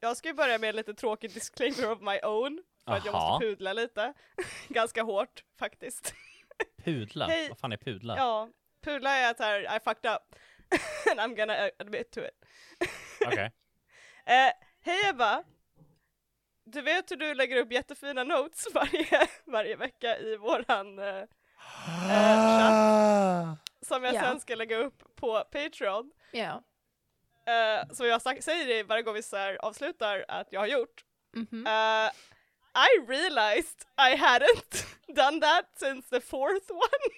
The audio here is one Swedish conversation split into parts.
jag ska ju börja med en lite tråkig disclaimer of my own. För att jag Aha. måste pudla lite. Ganska hårt faktiskt. Pudla? Hej. Vad fan är pudla? Ja, pudla är att här, I fucked up. And I'm gonna admit to it. Okej. Eh, Hej Ebba! Du vet hur du lägger upp jättefina notes varje, varje vecka i våran eh, Ah. som jag Ja. sen ska lägga upp på Patreon. Ja. Eh, som jag säger det varje gång vi så här avslutar att jag har gjort. Mhm. Uh, I realized I hadn't done that since the fourth one.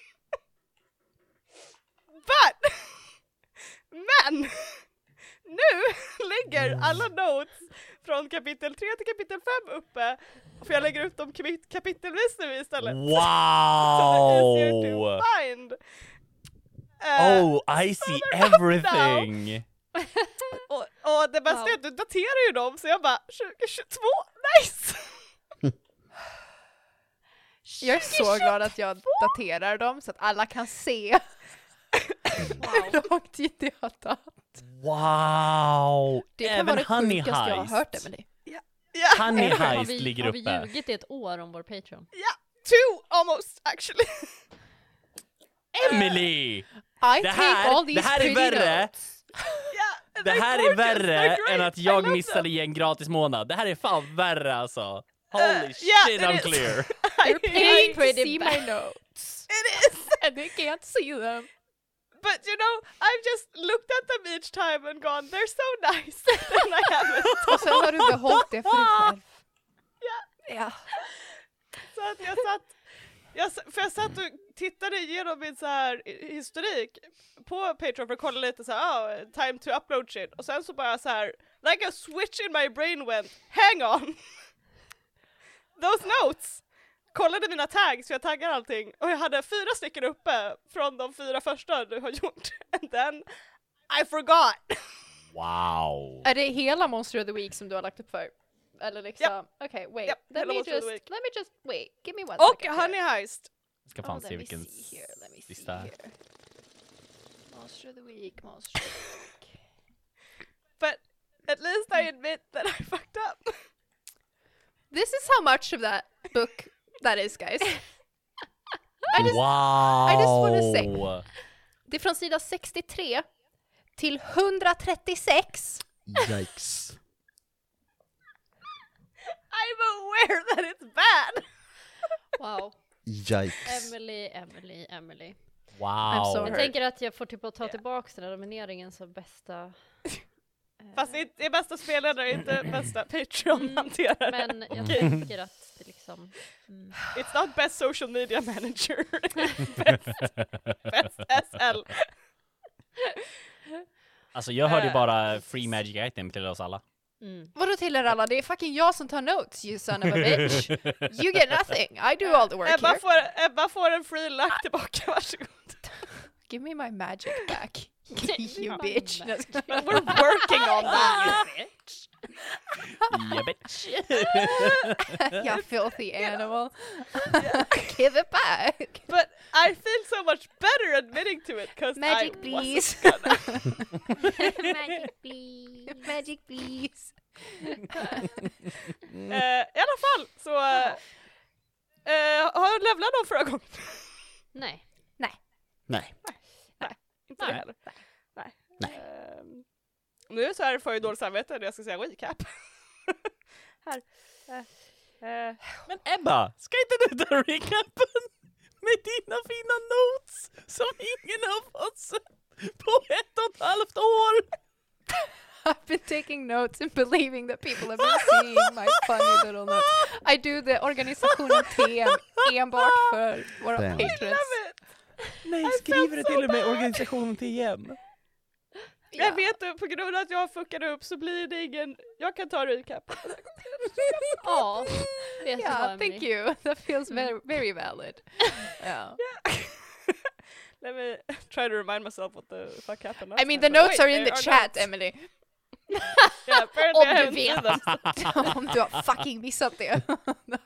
But, men, nu ligger alla notes från kapitel 3 till kapitel 5 uppe, för jag lägger upp dem kapit- kapitelvis nu istället. So Wow! find. Eh, Oh, I see everything! och, och det bästa Wow. är att du daterar ju dem, så jag bara 2022, nice! Jag är så glad att jag daterar dem så att alla kan se hur lång tid det har tagit. Wow! Det kan Även vara det Honey sjukaste jag har hört, Emelie. Ja, Honey ever. Har Heist vi, ligger har vi uppe. ljugit i ett år om vår Patreon? two almost actually. Emily! I Det här- all these det här är värre. notes. Yeah, Det här är värre än att jag love missade i en gratis månad. Det här är fan värre alltså. Holy Uh, yeah, shit it I'm is. clear. Hate paying to see bad. my notes. it is. And they can't see them. But you know, I've just looked at them each time and gone, they're so nice. and I haven't. Och sen har du behållit det för dig själv. Ja. Ja. Så att jag satt, jag, för jag satt och tittade igenom min så här historik på Patreon för att kolla lite så här, oh, time to upload shit. Och sen så bara så här, like a switch in my brain went, hang on! Those notes! Kollade mina tags, för jag taggar allting, och jag hade fyra stycken uppe från de fyra första du har gjort. And then I forgot! Wow. Är det hela Monster of the Week som du har lagt upp för? Eller liksom, okej wait, Japp, let hela me just, let me just, wait, give me one Och second here. Honey Heist! Jag ska fan Oh, se vilken see here, let me see sista. here. Monster of the Week, Monster of the Week. But at least I admit that I fucked up. This is how much of that book that is guys. I just, wow! I just wanna say- det är från sida 63 till 136. Yikes. I'm aware that it's bad! Wow. Yikes. Emily, Emily, Emily. Wow. sorry. Jag tänker att jag får typ att ta tillbaka den här nomineringen som bästa... eh, Fast det är- det är bästa spelledare, inte bästa Patreon-hanterare. Men jag Okej. tänker att det liksom... Mm. It's not best social media manager. best, best SL. Alltså jag hörde ju Eh, bara free magic item till oss alla. Mm. Vadå till er alla? Det är fucking jag som tar notes you son of a bitch. You get nothing. I do all the work Ebba here. får, Ebba får en free luck tillbaka, varsågod. Give me my magic back. you bitch. We're working on that. yeah bitch. you filthy animal. Give it back. But I feel so much better admitting to it because Magic I please. Magic please. Magic please. Eh, I alla fall så eh, eh, har jag levlat någon förra gången? Nej. Nej. Inte Nej. det heller. Nej. Nej. Nu så här får jag ju dåligt samvete när jag ska säga recap. här. Eh, eh, Men Ebba, ska inte du ta recapen med dina fina notes som ingen har fått sett på ett och ett halvt år? I've been taking notes and believing that people have been seeing my funny little notes. I do the organisationen TM enbart för våra Damn. patrons. Nej, skriver det till och med organisationen TM. Jag Ja. vet att på grund av att jag fuckade upp så blir det ingen, jag kan ta recap. Ja. Du Yeah, Emily? thank you. That feels very, very valid. Yeah. Let me try to remind myself what the fuck happened I mean, the notes wait, are in the chat, notes. Emily. Yeah, Om du vet. them. Om du har fucking missat det.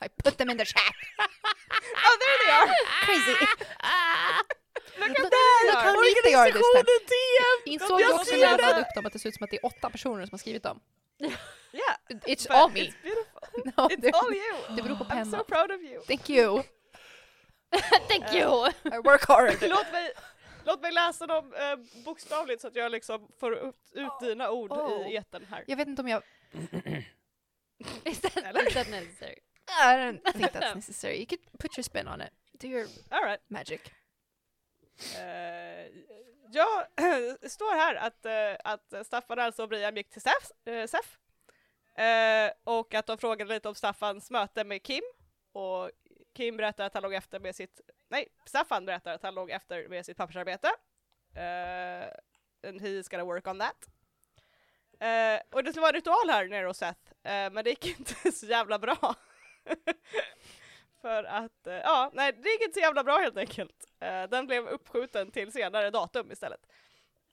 I put them in the chat. Oh, there they are! Crazy. Look at that! time. TM! Insåg Jag du också när jag upp dem att det ser ut som att det är åtta personer som har skrivit dem? Yeah, It's all me. it's beautiful. No, It's all you. det beror på I'm so pennan. proud of you. Thank you. Thank you! I work hard. låt, mig, låt mig läsa dem eh, bokstavligt så att jag liksom får ut, ut dina ord Oh. i etern här. Jag vet inte om jag... Is that, is that necessary? I don't think that's necessary. You could put your spin on it. Do your All right. magic. Eh, jag står här att, eh, att Staffan alltså och Brian gick till SEF, eh, SEF och att de frågade lite om Staffans möte med Kim och Kim berättar att han låg efter med sitt, nej, Staffan berättar att han låg efter med sitt pappersarbete. Uh, and he's gonna work on that. Uh, och det skulle vara en ritual här nere hos Seth, uh, men det gick inte så jävla bra. För att, uh, ja, nej det gick inte så jävla bra helt enkelt. Eh, den blev uppskjuten till senare datum istället.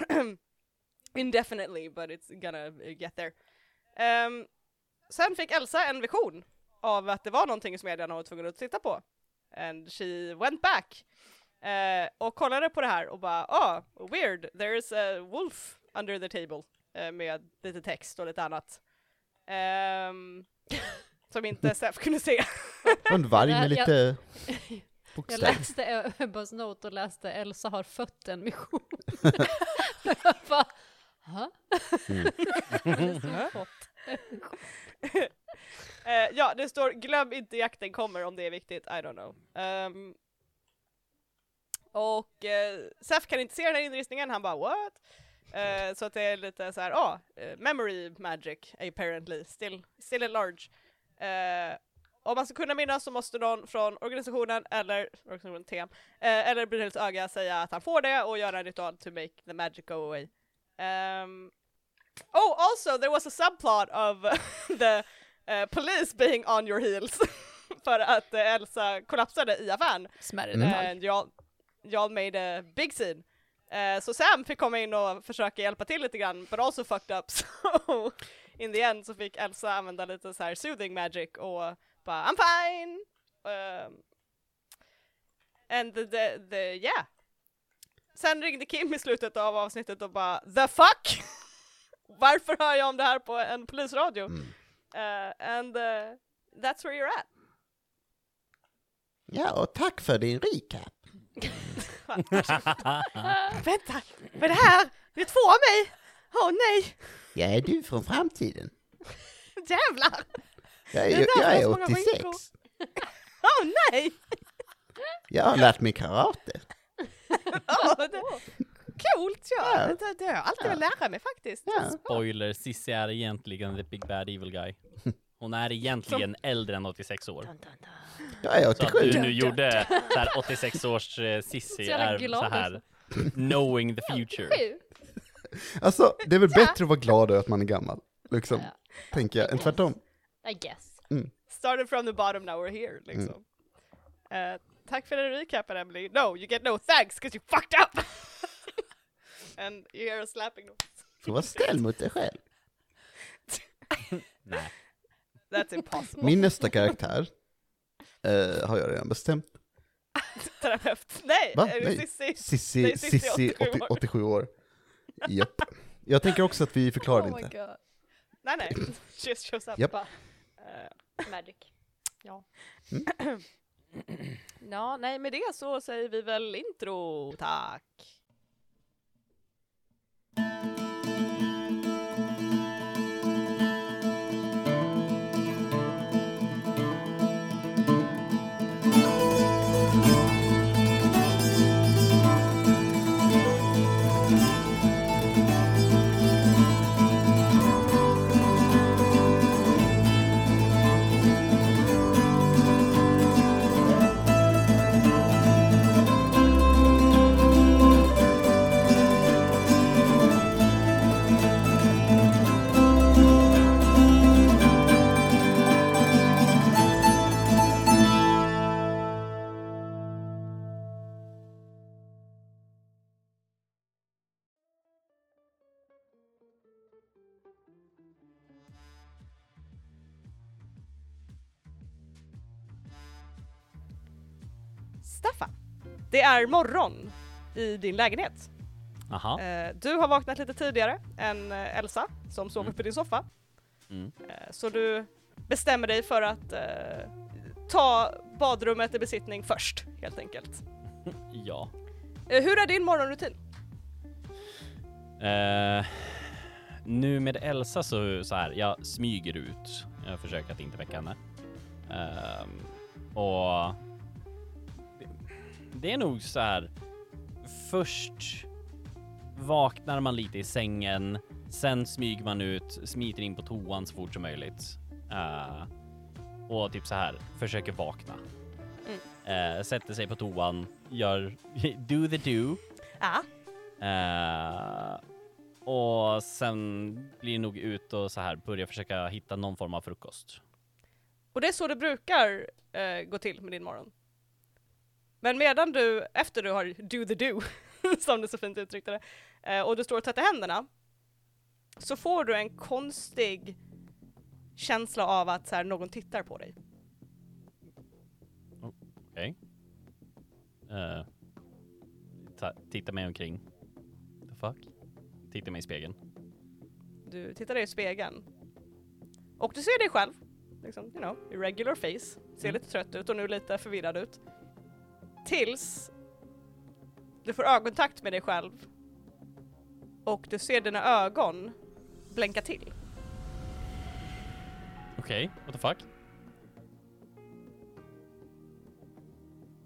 Indefinitely, but it's gonna uh, get there. Ehm, sen fick Elsa en vision av att det var någonting som medierna var tvungna att titta på. And she went back eh, och kollade på det här och bara oh, weird, there's a wolf under the table eh, med lite text och lite annat. Ehm, som inte Steph kunde se. En varg med Nej, jag- lite Jag läste Ebbas note och läste Elsa har fött en mission. jag bara, ha? Mm. Eh, ja, det står glöm inte jakten kommer om det är viktigt, I don't know. Ehm, och uh, Seth kan inte se den här inristningen, han bara what? Eh, så att det är lite så här, ah, eh, memory magic apparently, still, still at large. Eh, om man ska kunna minnas så måste någon från organisationen eller organisationen TM eh, eller Brynhilds öga säga att han får det och göra en ritual to make the magic go away. Um, oh, also there was a subplot of the uh, police being on your heels för att uh, Elsa kollapsade i affären Smärre Mm. detalj. and y'all, y'all made a big scene. Eh, så Sam fick komma in och försöka hjälpa till lite grann, but also fucked up. So in the end så fick Elsa använda lite så här soothing magic och bara I'm fine! Um, and the, the, the, yeah. Sen ringde Kim i slutet av avsnittet och bara the fuck! Varför hör jag om det här på en polisradio? Mm. Eh, and uh, that's where you're at. Ja, och tack för din recap. Vänta, vad är det här? Det är två av mig! Åh nej, Ja, är du från framtiden? jävlar! Jag Det är jag det är är så många 86. rynkor. Åh nej! Jag har lärt mig karate. Det, coolt ja! Ja. Det, det har jag alltid velat lära mig faktiskt. Ja. Spoiler, Cissi är egentligen the big bad evil guy. Hon är egentligen äldre än 86 år. Dun, dun, dun. Jag är Så att 87. du nu gjorde så här 86 års eh, Cissi är glad så här knowing the future. Alltså, det är väl bättre att vara glad över att man är gammal. Liksom, Ja. tänker jag, än tvärtom. I guess. Started from the bottom, now we're here liksom. Eh, tack för den recapen Emily. No, you get no thanks because you fucked up! And you hear a slapping noise. Får vara snäll mot dig själv. Nej. That's impossible. Min nästa karaktär eh, har jag redan bestämt. Terapeut. Nej, Va? är det Nej. Sissi? Sissi, Sissi, Sissi 87 80, år. 87 år. Japp. Jag tänker också att vi förklarar Oh inte. god. Nej nej, just shows up. Japp. Eh, magic. Ja, nej med det så säger vi väl intro, tack. Det är morgon i din lägenhet. Aha. Eh, du har vaknat lite tidigare än eh, Elsa som sover Mm. på din soffa. Mm. Eh, Så du bestämmer dig för att eh, ta badrummet i besittning först, helt enkelt. Ja. Hur är din morgonrutin? Eh, nu med Elsa så, så här, jag smyger ut. Jag försöker att inte väcka henne. Ehm, och det är nog så här. Först vaknar man lite i sängen, sen smyger man ut, smiter in på toan så fort som möjligt. Eh, och typ så här, försöker vakna. Eh, sätter sig på toan, gör do the do. Ja. Eh, och sen blir nog ut och så här börja försöka hitta någon form av frukost. Och det är så det brukar gå till med din morgon. Men medan du, efter du har do the do, som du så fint uttryckte det, eh, och du står och tvättar händerna, så får du en konstig känsla av att så här, någon tittar på dig. Okej. Eh, ta- titta mig omkring. The fuck? Titta mig i spegeln. Du tittar dig i spegeln. Och du ser dig själv, liksom, you know, regular face, ser Mm. lite trött ut och nu lite förvirrad ut. Tills du får ögonkontakt med dig själv och du ser dina ögon blänka till. Okej, what the fuck?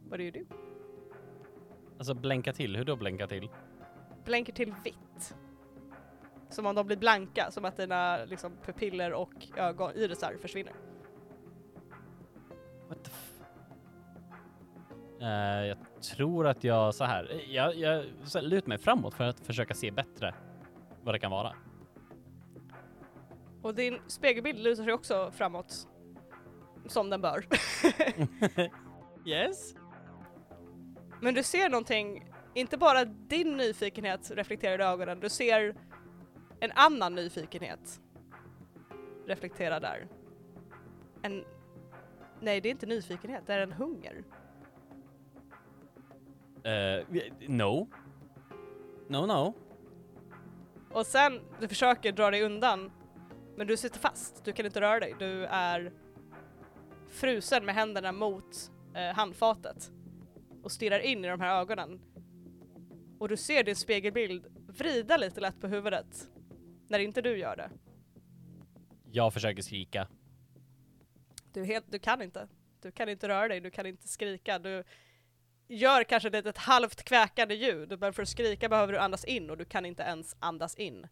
Vad är du? Alltså blänka till, hur då blänka till? Blänker till vitt. Som om de blir blanka, som att dina liksom, pupiller och ögon, irisar försvinner. What the jag tror att jag så här, jag, jag så här, lutar mig framåt för att försöka se bättre vad det kan vara. Och din spegelbild lutar sig också framåt. Som den bör. Yes? Men du ser någonting, inte bara din nyfikenhet reflekterad i ögonen, du ser en annan nyfikenhet reflekterad där. En... Nej, det är inte nyfikenhet, det är en hunger. Eh, no. No, no. Och sen, du försöker dra dig undan, men du sitter fast, du kan inte röra dig, du är frusen med händerna mot eh, handfatet och stirrar in i de här ögonen. Och du ser din spegelbild vrida lite lätt på huvudet när inte du gör det. Jag försöker skrika. Du, helt, du kan inte. Du kan inte röra dig, du kan inte skrika. Du gör kanske ett litet halvt kväkande ljud, men för att skrika behöver du andas in och du kan inte ens andas in.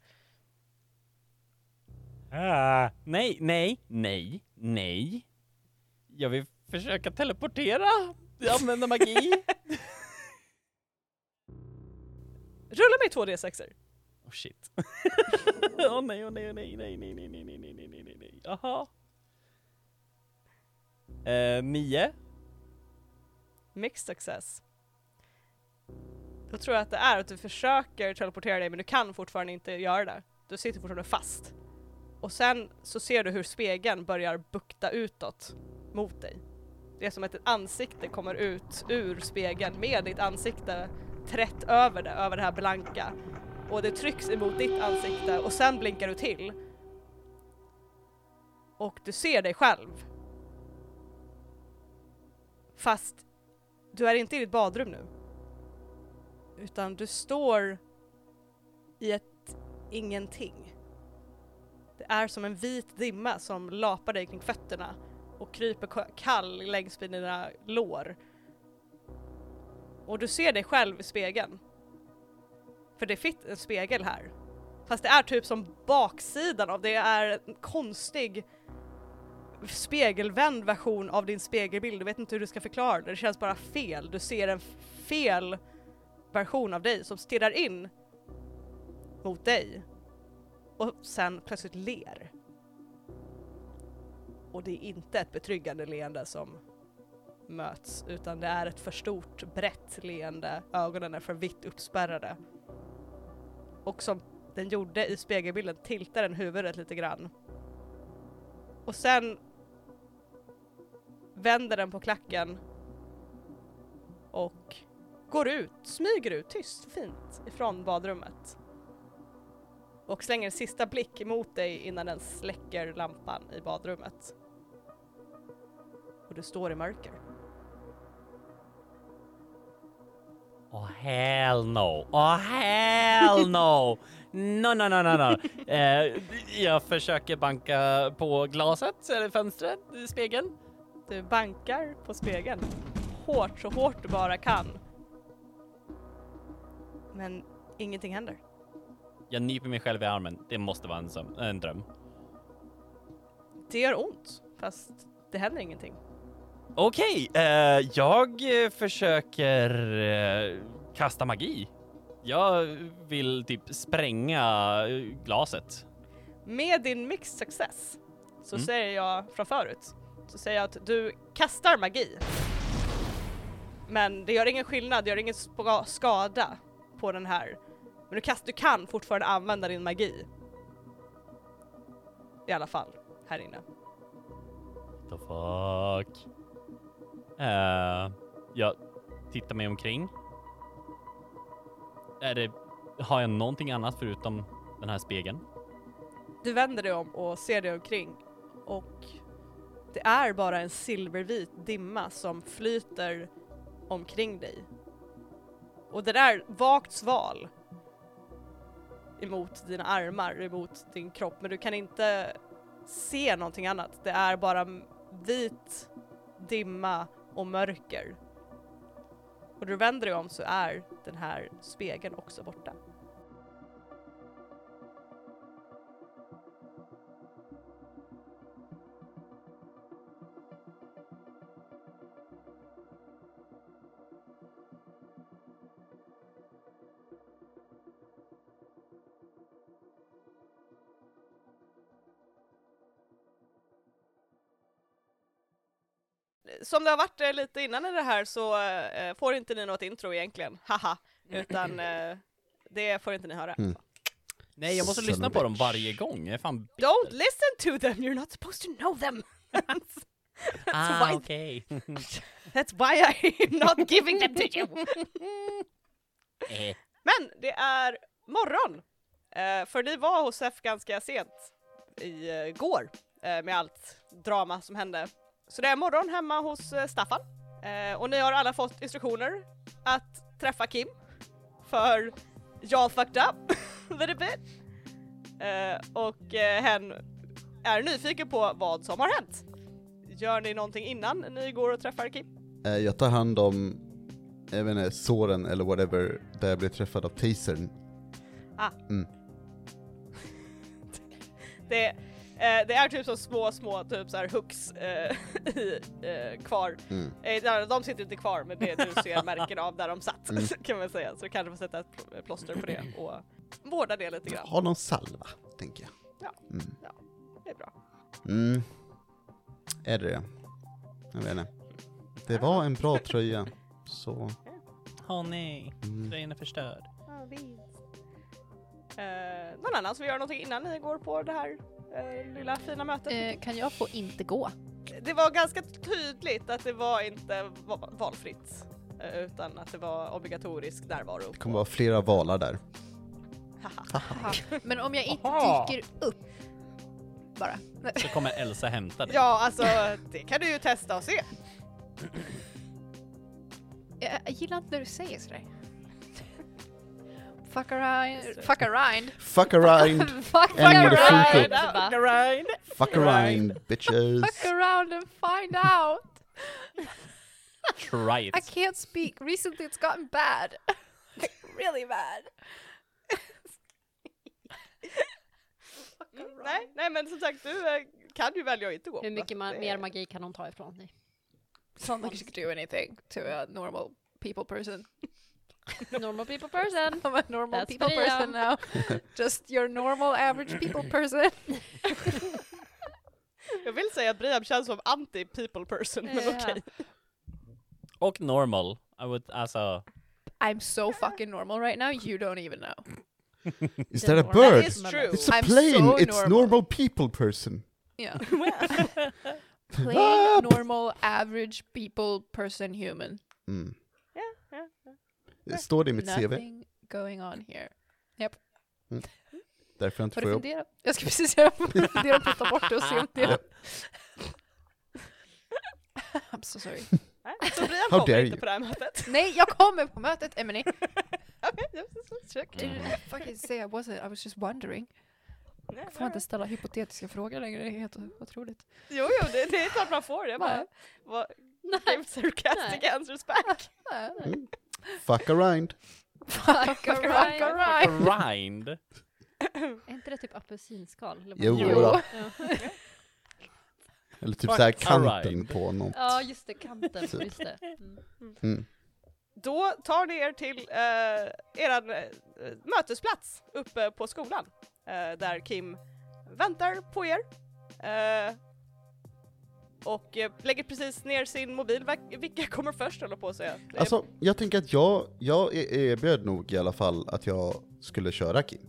Ah. Nej, nej, nej, nej. Jag vill försöka teleportera. Använda magi. Rulla mig två D6er. oh shit. Åh nej, åh nej, åh nej, nej, nej, nej, nej, nej, nej, nej, nej, nej, nej. Jaha. Eh, nio. Mixed success. Då tror jag att det är att du försöker teleportera dig men du kan fortfarande inte göra det. Du sitter fortfarande fast. Och sen så ser du hur spegeln börjar bukta utåt mot dig. Det är som att ett ansikte kommer ut ur spegeln med ditt ansikte trätt över det, över det här blanka. Och det trycks emot ditt ansikte och sen blinkar du till. Och du ser dig själv. Fast du är inte i ditt badrum nu. Utan du står i ett ingenting. Det är som en vit dimma som lapar dig kring fötterna och kryper kall längs med dina lår. Och du ser dig själv i spegeln. För det finns en spegel här. Fast det är typ som baksidan av det är en konstig spegelvänd version av din spegelbild. Du vet inte hur du ska förklara det, det känns bara fel. Du ser en fel version av dig som stirrar in mot dig och sen plötsligt ler. Och det är inte ett betryggande leende som möts utan det är ett för stort, brett leende. Ögonen är för vitt uppspärrade. Och som den gjorde i spegelbilden tiltar den huvudet lite grann. Och sen vänder den på klacken och går ut, smyger ut tyst och fint ifrån badrummet. och slänger en sista blick emot dig innan den släcker lampan i badrummet. Och du står i mörker. Oh hell no! Oh hell no! No, no, no, no, no. Eh, jag försöker banka på glaset eller fönstret, i spegeln. Du bankar på spegeln. Hårt, så hårt du bara kan. Men ingenting händer. Jag nyper mig själv i armen. Det måste vara en, sömn, en dröm. Det gör ont, fast det händer ingenting. Okej, eh, jag eh, försöker eh, kasta magi. Jag vill typ spränga eh, glaset. Med din mixed success så Mm. säger jag från förut, så säger jag att du kastar magi. Men det gör ingen skillnad, det gör ingen skada på den här. Men du, kast, du kan fortfarande använda din magi. I alla fall, här inne. The fuck? Eh, jag tittar mig omkring. Är det, har jag någonting annat förutom den här spegeln? Du vänder dig om och ser dig omkring och det är bara en silvervit dimma som flyter omkring dig. Och det är vagt sval emot dina armar, emot din kropp, men du kan inte se någonting annat. Det är bara vit dimma och mörker. Och när du vänder dig om så är den här spegeln också borta. Som det har varit eh, lite innan i det här så eh, får inte ni något intro egentligen, haha, utan eh, det får inte ni höra. Mm. Nej, jag måste Son lyssna på dem varje gång. Jag är fan Don't listen to them, you're not supposed to know them! Ah, why- okej. That's why I'm not giving them to you! Eh, Men det är morgon! Eh, för ni var hos F ganska sent i går eh, med allt drama som hände. Så det är morgon hemma hos eh, Staffan. Eh, och ni har alla fått instruktioner att träffa Kim. För y'all fucked up little bit. Eh, och hen är nyfiken på vad som har hänt. Gör ni någonting innan ni går och träffar Kim? Jag tar hand om, jag vet inte, såren eller whatever, där jag blev träffad av tasern. Det, eh, det är typ så små, små typ så här hooks eh, i, eh, kvar. Mm. Eh, de sitter inte kvar men det du ser märken av där de satt Mm. kan man säga. Så du kanske får sätta ett pl- plåster på det och vårda det lite grann. Ha någon salva, tänker jag. Ja. Mm. Det är bra. Mm. Är det det? Jag vet inte. Det var en bra tröja, så... Åh nej, Mm. tröjan är förstörd. Eh, någon annan som vill göra någonting innan ni går på det här eh, lilla fina mötet? Eh, kan jag få inte gå? Det var ganska tydligt att det var inte va- valfritt. eh, Utan att det var obligatorisk närvaro. Det kommer vara flera valar där. Haha. Aha. Men om jag inte Aha. dyker upp bara. Så kommer Elsa hämta dig. Ja, alltså det kan du ju testa och se. Jag, jag gillar inte när du säger sådär. Fuck around, fuck around. Fuck around, fuck around. Bara, Grind. fuck around bitches. Fuck around and find out. Try I it. can't speak. Recently it's gotten bad. Like, really bad. Mm, nej, nej men som sagt du eh, kan ju välja att inte gå. hur mycket ma- Det- mer magi kan hon ta ifrån dig? It's not like you could do anything to a normal people person. Normal people person. I'm a normal That's people person now. Just your normal average people person. Jag vill säga att Briam känns som anti-people person, men Ja. okej. Och normal. I would, alltså, I'm so fucking normal right now, you don't even know. Is that a That bird? is true. It's a I'm plane, so it's normal. normal people person. Yeah. Ah, Plain, normal, average people person human. Mm. Står det i mitt CV. Nothing going on here. Därför jag inte får jobb. Jag ska precis säga, fundera på att ta bort det och se om det... Ja. I'm so sorry. Nej, Så Brian How kommer dare inte you. på det här mötet. Nej, jag kommer på mötet, Emily. Det. Didn't I fucking say I wasn't, I was just wondering. Nej, Jag får inte ställa hypotetiska frågor längre, det är helt otroligt. Jo, jo, det, det är klart man får. Jag bara, Nej. vad, Nej. sarcastic answers back. Nej, nej. Mm. Fuck around. Fuck alright. Rind. Är inte det typ apelsinskal? Eller Jo? Jo. då. Eller typ Fuck såhär kanten around. på något. ja, just det, kanten. Just det. Mm. Mm. Då tar ni er till uh, eran eh, mötesplats uppe på skolan. eh, där Kim väntar på er. eh, och eh, lägger precis ner sin mobil. Vil- Vilka kommer först håller på att säga? Alltså, jag tänker att jag, jag erbjöd nog i alla fall att jag skulle köra Kim.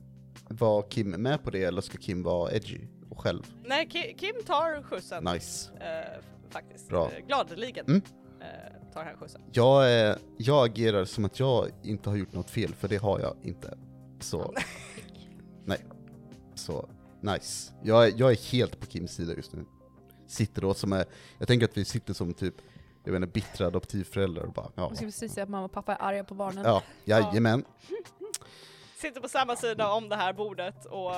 Var Kim med på det eller ska Kim vara edgy och själv? Nej, Ki- Kim tar skjutsen. Nice. eh, faktiskt. Bra. Eh, gladeligen Mm. eh, tar han skjutsen. Jag, eh, jag agerar som att jag inte har gjort något fel, för det har jag inte. Så, nej. Så, nice. Jag, jag är helt på Kims sida just nu. Sitter då som är, jag tänker att vi sitter som typ, jag vet inte, bittra adoptivföräldrar och bara, ja. Jag skulle precis säga att mamma och pappa är arga på barnen. Ja, jajamän. Sitter på samma sida om det här bordet och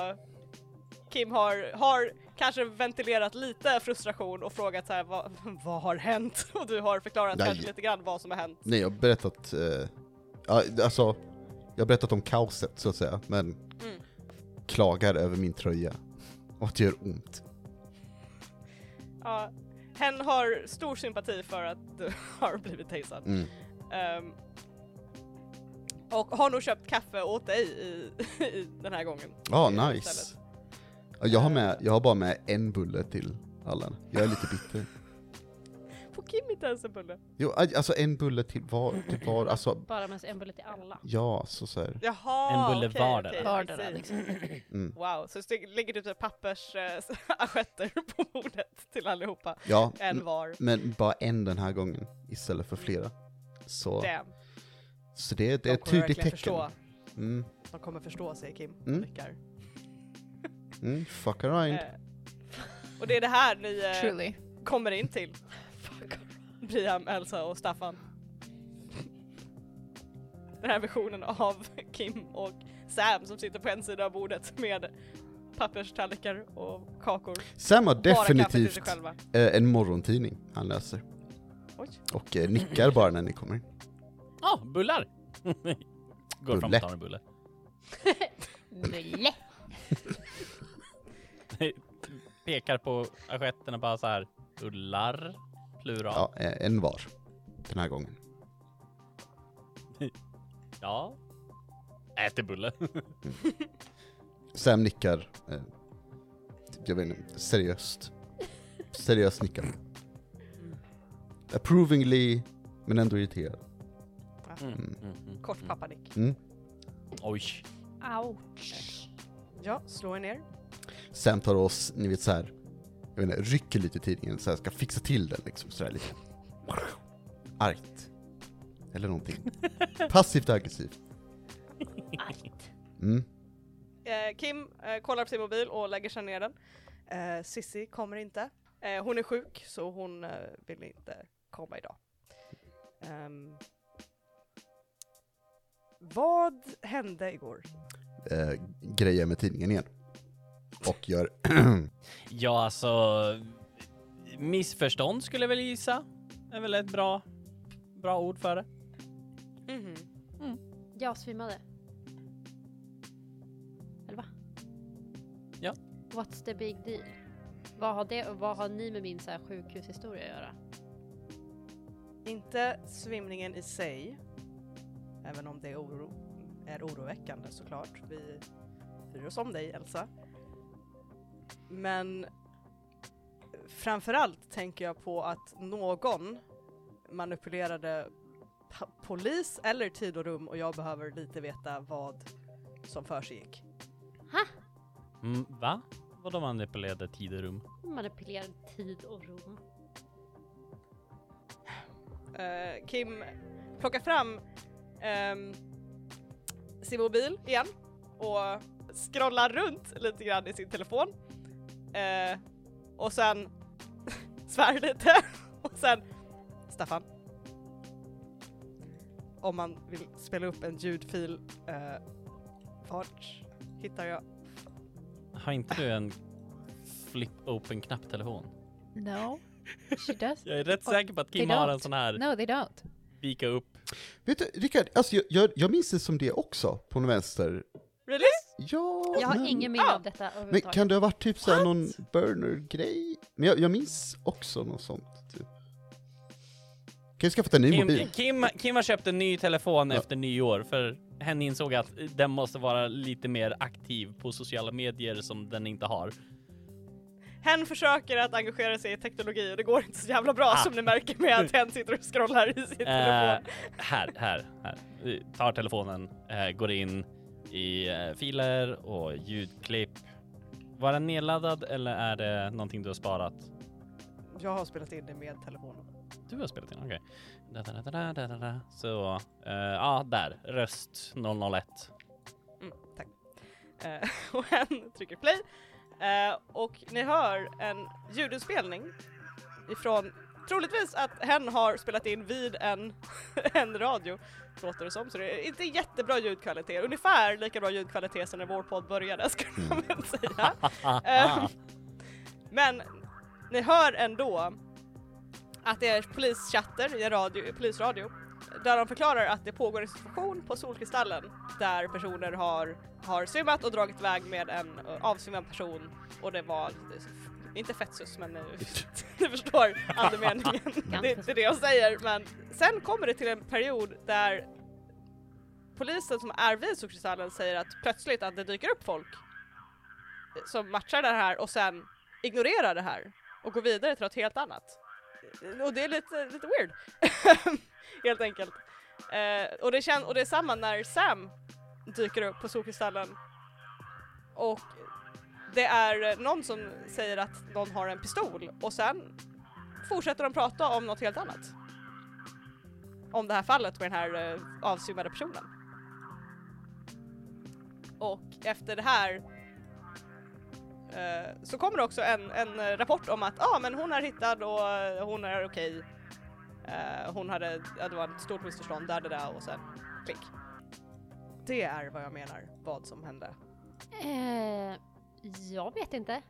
Kim har, har kanske ventilerat lite frustration och frågat så här, vad, vad har hänt? Och du har förklarat Nej. kanske lite grann vad som har hänt. Nej, jag har berättat, eh, ja, alltså, jag har berättat om kaoset så att säga, men Mm. klagar över min tröja. Och att det gör ont. Ja, hen har stor sympati för att du har blivit tasad. Mm. Ehm, och har nog köpt kaffe åt dig i, i den här gången. Ja, Eh, nice. Jag har, med, jag har bara med en bulle till alla. Jag är lite bitter. Får Kim inte ens en bulle? Jo, alltså en bulle till var, till var, alltså, Bara med en bulle till alla. ja, så så här. Jaha, En bulle okej, vardera. I Vardera liksom. Mm. Wow, så det ligger typ pappers äh, assietter på bordet till allihopa. Ja, En var. men bara en den här gången istället för flera. Så, Damn. så det, det är ett tydligt tecken. förstå. Mm, De kommer förstå, säger Kim. Mm. Nickar. mm, fuck around. Eh, och det är det här ni eh, Truly. kommer in till. Brian, Elsa och Staffan. Den här versionen av Kim och Sam som sitter på en sida av bordet med papperstallrikar och kakor. Sam har definitivt eh, en morgontidning han läser. Oj. Och eh, nickar bara när ni kommer in. Ja, ah, bullar! Går fram Bulle. och tar en bulle. Bulle. Pekar på assietterna bara så här. Bullar, plural. Ja, eh, en var. Den här gången. Ja. Äter bulle. Sam nickar, eh, jag vet inte, seriöst. Seriöst nickar. Approvingly, men ändå irriterad. Mm. Mm. Mm. Mm. Kort pappanick. Mm. Oj. Ouch. Ja, slå er ner. Sam tar oss, ni vet såhär, jag vet inte, rycker lite i tidningen, så här, ska fixa till den liksom sådär lite. Argt. Eller någonting. Passivt aggressivt. Argt. Mm. Eh, Kim eh, kollar på sin mobil och lägger sig ner den. Eh, Sissi kommer inte. Eh, hon är sjuk så hon eh, vill inte komma idag. Ehm, vad hände igår? Eh, grejer med tidningen igen. Och gör Ja, alltså... Missförstånd skulle jag väl gissa. är väl ett bra, bra ord för det. Mhm. Jag svimmade. Eller va? Ja. What's the big deal? Vad har, det, vad har ni med min så här sjukhushistoria att göra? Inte svimningen i sig, även om det är, oro, är oroväckande såklart. Vi bryr oss om dig Elsa. Men framförallt tänker jag på att någon manipulerade polis eller tid och rum och jag behöver lite veta vad som försiggick. Mm, va? Vadå manipulerade tid och rum? Manipulerad tid och rum. Eh, Kim plockar fram ehm, sin mobil igen och scrollar runt lite grann i sin telefon. Eh, och sen svär lite. och sen Staffan. Om man vill spela upp en ljudfil, eh, vart hittar jag? Har inte du en flip open knapptelefon? No, she does. Jag är rätt säker på att Kim har en sån här No, they don't. vika upp. Vet du, Rickard, alltså jag, jag, jag minns det som det också, på den vänster. Really? Ja, Jag har men, ingen minne Ah. av detta Men överhuvudtaget. kan det ha varit typ såhär någon burner-grej? Men jag, jag minns också något sånt, typ. Kan jag skaffa en ny Kim, mobil? Kim, Kim har köpt en ny telefon Ja. efter nyår för hen insåg att den måste vara lite mer aktiv på sociala medier som den inte har. Hen försöker att engagera sig i teknologi och det går inte så jävla bra Ah. som ni märker med att hen sitter och scrollar i sin Eh, telefon. här, här, här. Tar telefonen, eh, går in i eh, filer och ljudklipp. Var den nedladdad eller är det någonting du har sparat? Jag har spelat in det med telefonen. Du har spelat in, okej. Da. Så, eh, ja, där. Röst 001. Mm, tack. Eh, och hen trycker play eh, och ni hör en ljudinspelning ifrån troligtvis att hen har spelat in vid en, en radio låter det som, så det är inte jättebra ljudkvalitet. Ungefär lika bra ljudkvalitet som när vår podd började skulle man väl säga. Ehm, Men ni hör ändå att det är polischatter i en radio, polisradio där de förklarar att det pågår en situation på Solkristallen där personer har, har svimmat och dragit iväg med en avsvimmad person och det var inte fetsus men eh, du förstår andemeningen. det, det är det jag säger men sen kommer det till en period där polisen som är vid Solkristallen säger att plötsligt att det dyker upp folk som matchar det här och sen ignorerar det här och går vidare till något helt annat. Och det är lite, lite weird. helt enkelt. Eh, och, det kän- och det är samma när Sam dyker upp på Solkristallen och det är eh, någon som säger att någon har en pistol och sen fortsätter de prata om något helt annat. Om det här fallet med den här eh, avsvimmade personen. Och efter det här eh, så kommer det också en, en eh, rapport om att ah, men hon är hittad och eh, hon är okej. Eh, hon hade, ja, det var ett stort missförstånd, där det där och sen klick. Det är vad jag menar, vad som hände. Eh, jag vet inte.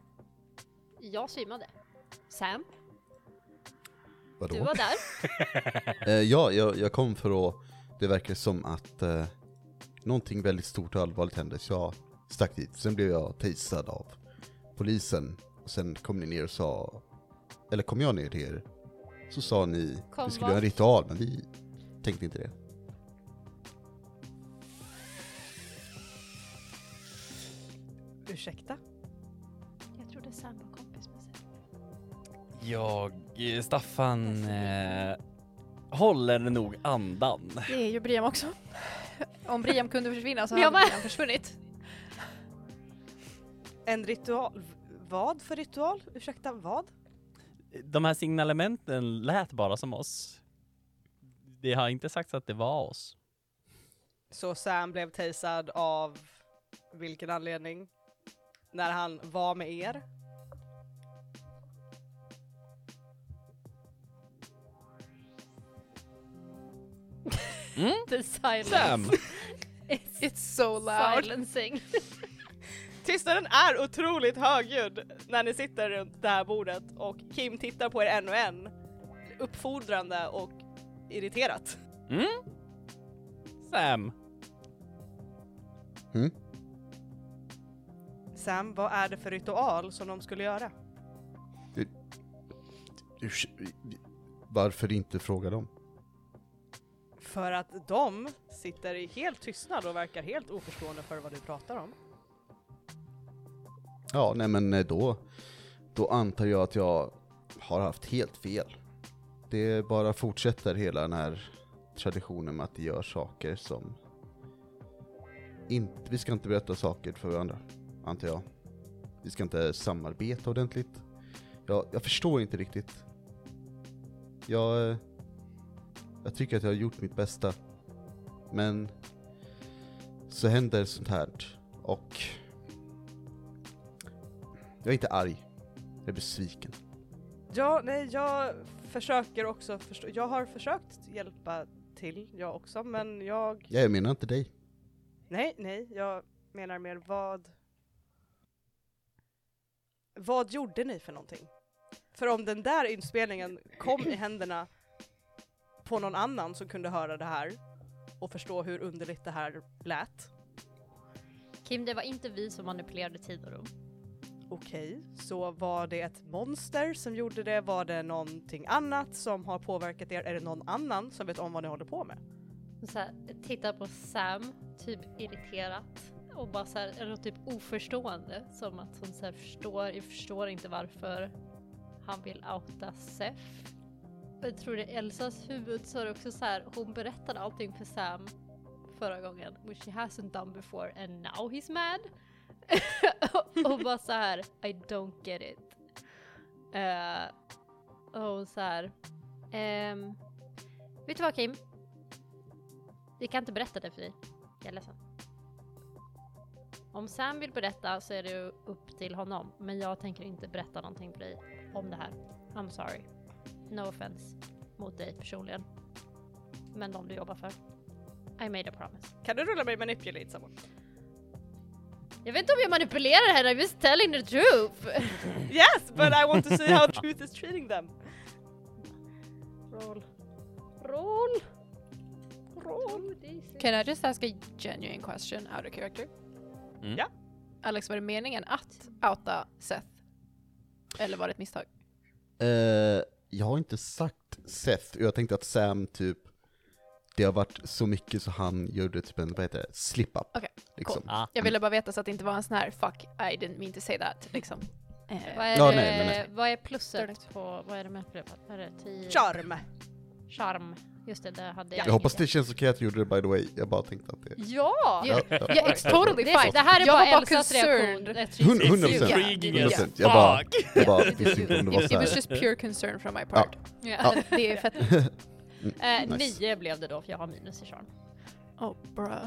Jag svimmade. Sam, Vadå? du var där. Eh, ja, jag, jag kom för att det verkar som att eh, någonting väldigt stort och allvarligt hände, så jag stack dit. Sen blev jag tasad av polisen, och sen kom ni ner och sa, eller kom jag ner till er, så sa ni Kom vi skulle göra en ritual, men vi tänkte inte det. Ursäkta? Jag trodde Sam var kompis med sig. Jag, eh, Staffan, eh, håller nog andan. Det är ju Briam också. Om Briam kunde försvinna så hade. Briam försvunnit. En ritual? Vad för ritual? Ursäkta, vad? De här signalementen lät bara som oss. Det har inte sagts att det var oss. Så Sam blev tasad av vilken anledning? När han var med er? Mm? The silence. Sam! It's It's so loud. silencing. Tystnaden är otroligt högljudd när ni sitter runt det här bordet och Kim tittar på er en och en uppfordrande och irriterat. Mm? Sam? Mm? Sam, vad är det för ritual som de skulle göra? Varför inte fråga dem? För att de sitter i helt tystnad och verkar helt oförstående för vad du pratar om. Ja, nej men eh, då, då antar jag att jag har haft helt fel. Det bara fortsätter hela den här traditionen med att det gör saker som... Inte, vi ska inte berätta saker för varandra, antar jag. Vi ska inte samarbeta ordentligt. Jag, jag förstår inte riktigt. Jag... Jag tycker att jag har gjort mitt bästa. Men så händer sånt här och Jag är inte arg. Jag är besviken. Ja, nej, jag försöker också förstå. Jag har försökt hjälpa till, jag också, men jag... Ja, jag menar inte dig. Nej, nej, jag menar mer vad... Vad gjorde ni för någonting? För om den där inspelningen kom i händerna på någon annan som kunde höra det här och förstå hur underligt det här lät. Kim, det var inte vi som manipulerade tid och rum. Okej, så var det ett monster som gjorde det? Var det någonting annat som har påverkat er? Är det någon annan som vet om vad ni håller på med? Så här, tittar på Sam, typ irriterat. Och bara så här, eller typ oförstående. Som att hon så här förstår, jag förstår inte varför han vill outa SEF. Jag tror det är Elsas huvud så är det också så här, hon berättade allting för Sam förra gången, which she hasn't done before and now he's mad. och bara så här, I don't get it. Uh, och så här, ehm, vet du vad Kim? Vi kan inte berätta det för dig. Jag är ledsen. Om Sam vill berätta så är det ju upp till honom. Men jag tänker inte berätta någonting för dig om det här. I'm sorry. No offense mot dig personligen. Men de du jobbar för. I made a promise. Kan du rulla mig manipulate someone? Jag vet inte om jag manipulerar henne, I'm just telling the truth! Yes, but I want to see how truth is treating them. Roll. Roll! Roll! Can I just ask a genuine question out of character? Mm. Ja. Alex, var det meningen att outa Seth? Eller var det ett misstag? Eh, jag har inte sagt Seth, och jag tänkte att Sam typ, det har varit så mycket så han gjorde typ en, vad heter det, slip-up. Okej, liksom. Ah. Jag ville bara veta så att det inte var en sån här 'fuck, I didn't mean to say that' liksom. Eh, Vad är, Ja, det, nej, nej, nej. vad är plusset på, vad är det med? Vad är det? Charm. Charm. Just det, det hade jag. Jag hoppas det känns okej att jag gjorde det by the way, jag bara tänkte att det... Ja! Ja, ja. Ja, it's totally Det, fine. det här är jag bara var bara Elsas reaktion. concerned. Ett Hund- fritt- hundra procent. Intriguing Yeah. Yeah. Jag bara, jag bara visste inte om det var It was såhär. just pure concern from my part. Ja. Det är fett. Eh, Nice. Nio blev det då, för jag har minus i charm. Oh bruh.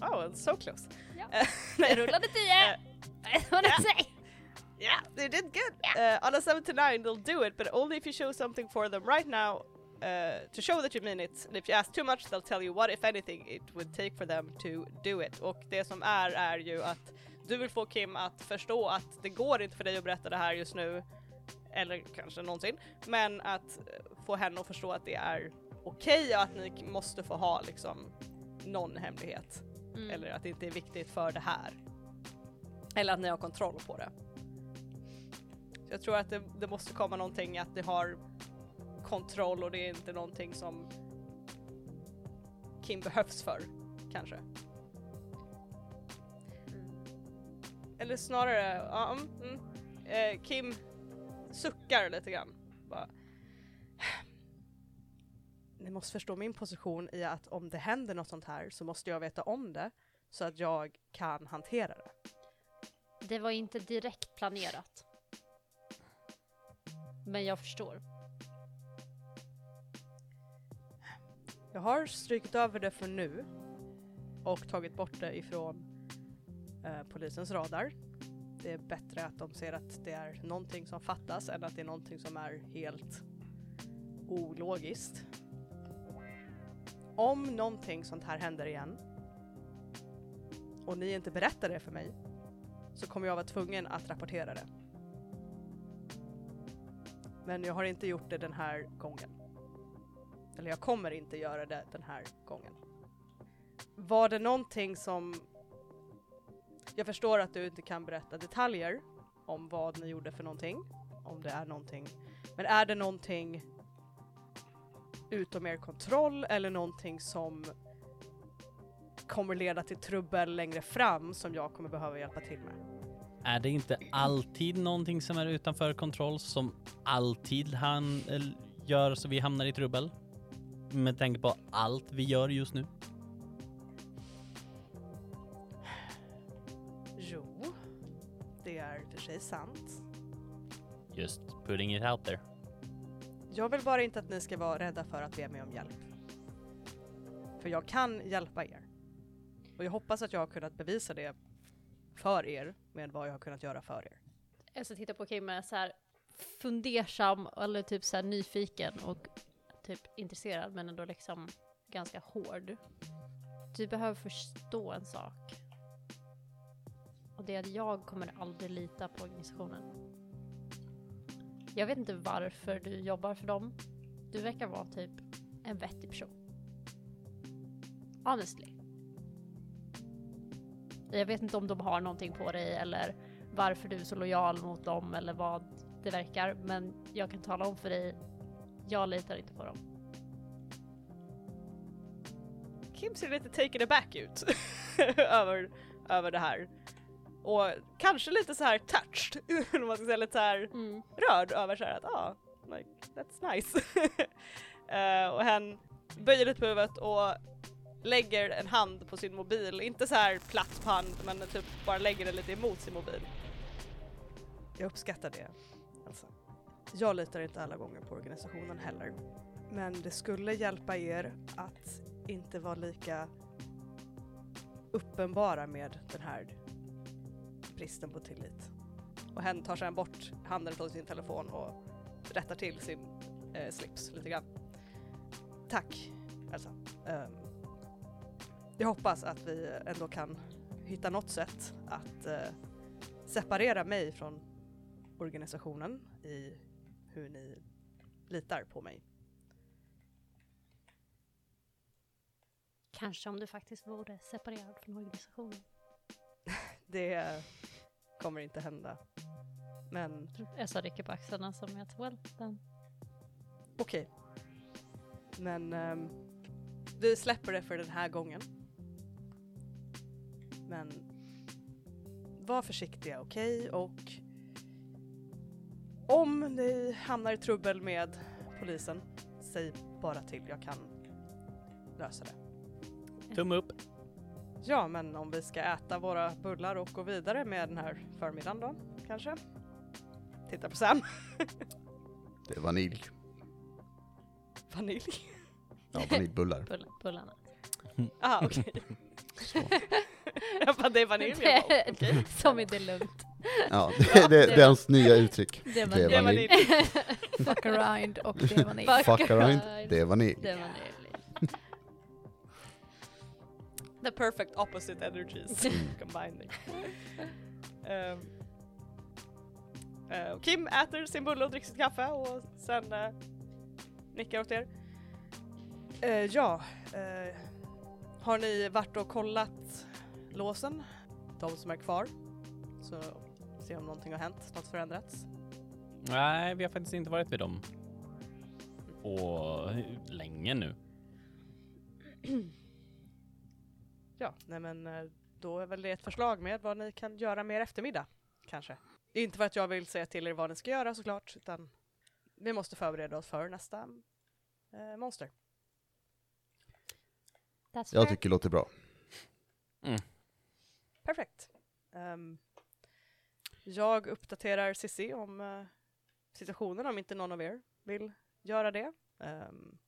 Oh, it's so close. Ja. Jag rullade tio! Vad Ja. säger? Yeah, they did good. Uh, on a 7 to 9, they'll do it, but only if you show something for them right now uh, to show that you mean it. And if you ask too much, they'll tell you what, if anything, it would take for them to do it. Och det som är, är ju att du vill få Kim att förstå att det går inte för dig att berätta det här just nu, eller kanske någonsin, men att eh, få henne att förstå att det är okej och att ni måste få ha liksom någon hemlighet. Mm. Eller att det inte är viktigt för det här. Eller att ni har kontroll på det. Jag tror att det, det måste komma någonting att ni har kontroll och det är inte någonting som Kim behövs för, kanske. Eller snarare, ja, mm, mm. Eh, Kim suckar lite grann. Bara. Ni måste förstå min position i att om det händer något sånt här så måste jag veta om det så att jag kan hantera det. Det var inte direkt planerat. Men jag förstår. Jag har strykit över det för nu och tagit bort det ifrån eh, polisens radar. Det är bättre att de ser att det är någonting som fattas än att det är någonting som är helt ologiskt. Om någonting sånt här händer igen och ni inte berättar det för mig så kommer jag vara tvungen att rapportera det. Men jag har inte gjort det den här gången. Eller jag kommer inte göra det den här gången. Var det någonting som... Jag förstår att du inte kan berätta detaljer om vad ni gjorde för någonting. Om det är någonting. Men är det någonting utom er kontroll eller någonting som kommer leda till trubbel längre fram som jag kommer behöva hjälpa till med? Är det inte alltid någonting som är utanför kontroll som alltid han eh, gör så vi hamnar i trubbel? Med tanke på allt vi gör just nu. Jo, det är för sig sant. Just putting it out there. Jag vill bara inte att ni ska vara rädda för att be mig om hjälp. För jag kan hjälpa er. Och jag hoppas att jag har kunnat bevisa det för er med vad jag har kunnat göra för er. Elsa tittar på Kim med så här fundersam eller typ så här nyfiken och typ intresserad men ändå liksom ganska hård. Du behöver förstå en sak. Och det är att jag kommer aldrig lita på organisationen. Jag vet inte varför du jobbar för dem. Du verkar vara typ en vettig person. Honestly. Jag vet inte om de har någonting på dig eller varför du är så lojal mot dem eller vad det verkar. Men jag kan tala om för dig, jag litar inte på dem. Kim ser lite taken aback ut över, över det här. Och kanske lite så här touched, om man ska säga lite så här Mm. rörd över så här att ah, like, that's nice. Eh, och hen böjer lite på huvudet och lägger en hand på sin mobil, inte så här platt på hand men typ bara lägger den lite emot sin mobil. Jag uppskattar det. Alltså. Jag litar inte alla gånger på organisationen heller. Men det skulle hjälpa er att inte vara lika uppenbara med den här bristen på tillit. Och hen tar sedan bort handen från sin telefon och rättar till sin eh, slips lite grann. Tack Elsa. Ehm, jag hoppas att vi ändå kan hitta något sätt att eh, separera mig från organisationen i hur ni litar på mig. Kanske om du faktiskt vore separerad från organisationen. Det kommer inte hända. Men Elsa rycker på axlarna som well then. okej. Men ehm, vi släpper det för den här gången. Men var försiktiga, okej? Och om ni hamnar i trubbel med polisen, säg bara till. Jag kan lösa det. Tumme upp. Ja, men om vi ska äta våra bullar och gå vidare med den här förmiddagen då, kanske? Titta på Sam. Det är vanilj. Vanilj. Ja, vaniljbullar. Bull- bullarna. Ah, okej. bara, det är vanilj. Det- okej. Som i det är lugnt. Ja, det, det, det är hans nya uttryck. Det är Det är vanilj. vanilj. Fuck around och det var ni. Fuck around, det är vanilj. Det var det. The perfect opposite energies combining. Ehm, eh, och Kim äter sin bulle och dricker sitt kaffe och sen uh, nickar åt er. Eh, ja, eh, har ni varit och kollat låsen? De som är kvar? Så se om någonting har hänt, något förändrats. Nej, vi har faktiskt inte varit vid dem. Och länge nu. Ja, nej men eh, då är väl det ett förslag med vad ni kan göra mer eftermiddag, kanske. Inte för att jag vill säga till er vad ni ska göra såklart, utan vi måste förbereda oss för nästa eh, monster. That's Jag fair. tycker det låter bra. Perfekt. Ehm, jag uppdaterar Cissi om eh, situationen om inte någon av er vill göra det. Ehm,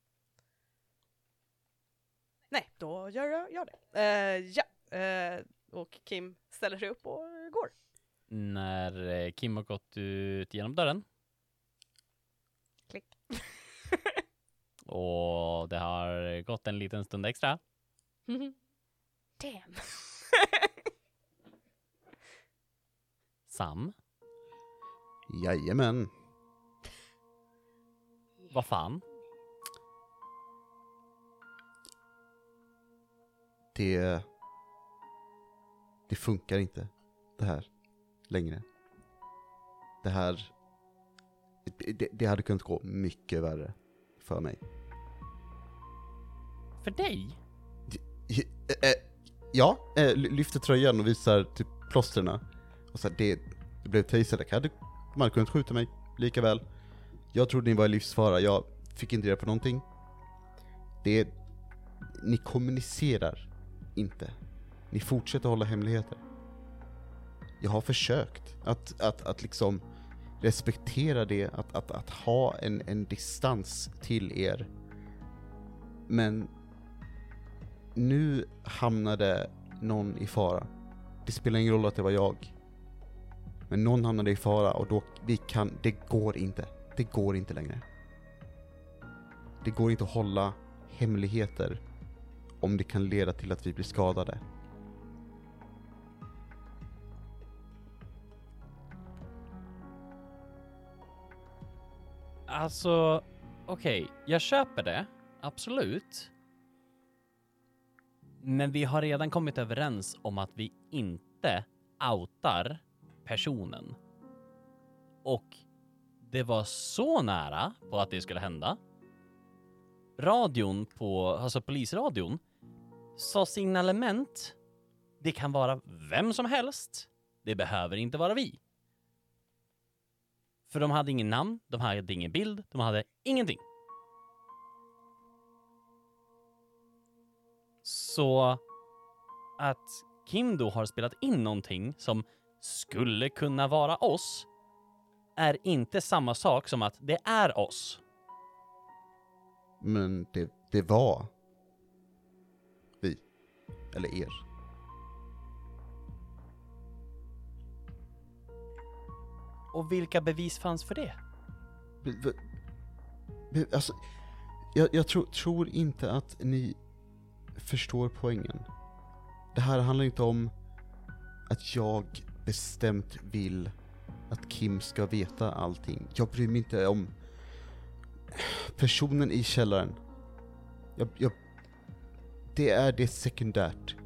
nej, då gör jag, jag det. Eh, ja, eh, och Kim ställer sig upp och går. När Kim har gått ut genom dörren Klick. och det har gått en liten stund extra. Damn. Sam, Jajamän. vad fan? Det... Det funkar inte, det här, längre. Det här... Det, det, hade kunnat gå mycket värre för mig. För dig? Eh, eh, ja, eh, ly- lyfter tröjan och visar typ plåstren. Och så här, det, det blev tasered, hade, de hade kunnat skjuta mig lika väl. Jag trodde ni var i livsfara, jag fick inte reda på någonting. Det, ni kommunicerar inte. Ni fortsätter hålla hemligheter. Jag har försökt att, att, att liksom respektera det, att, att, att ha en, en distans till er. Men nu hamnade någon i fara. Det spelar ingen roll att det var jag. Men någon hamnade i fara och då, vi kan, det går inte. Det går inte längre. Det går inte att hålla hemligheter om det kan leda till att vi blir skadade. Alltså, okej, jag köper det. Absolut. Men vi har redan kommit överens om att vi inte outar personen. Och det var så nära på att det skulle hända. Radion på, alltså polisradion, sa signalement. Det kan vara vem som helst. Det behöver inte vara vi. För de hade ingen namn, de hade ingen bild, de hade ingenting. Så att Kim då har spelat in någonting som skulle kunna vara oss är inte samma sak som att det är oss. Men det, det var vi. Eller er. Och vilka bevis fanns för det? Alltså, jag, jag tror, tror inte att ni förstår poängen. Det här handlar inte om att jag bestämt vill att Kim ska veta allting. Jag bryr mig inte om personen i källaren. Jag, jag, det är det sekundärt.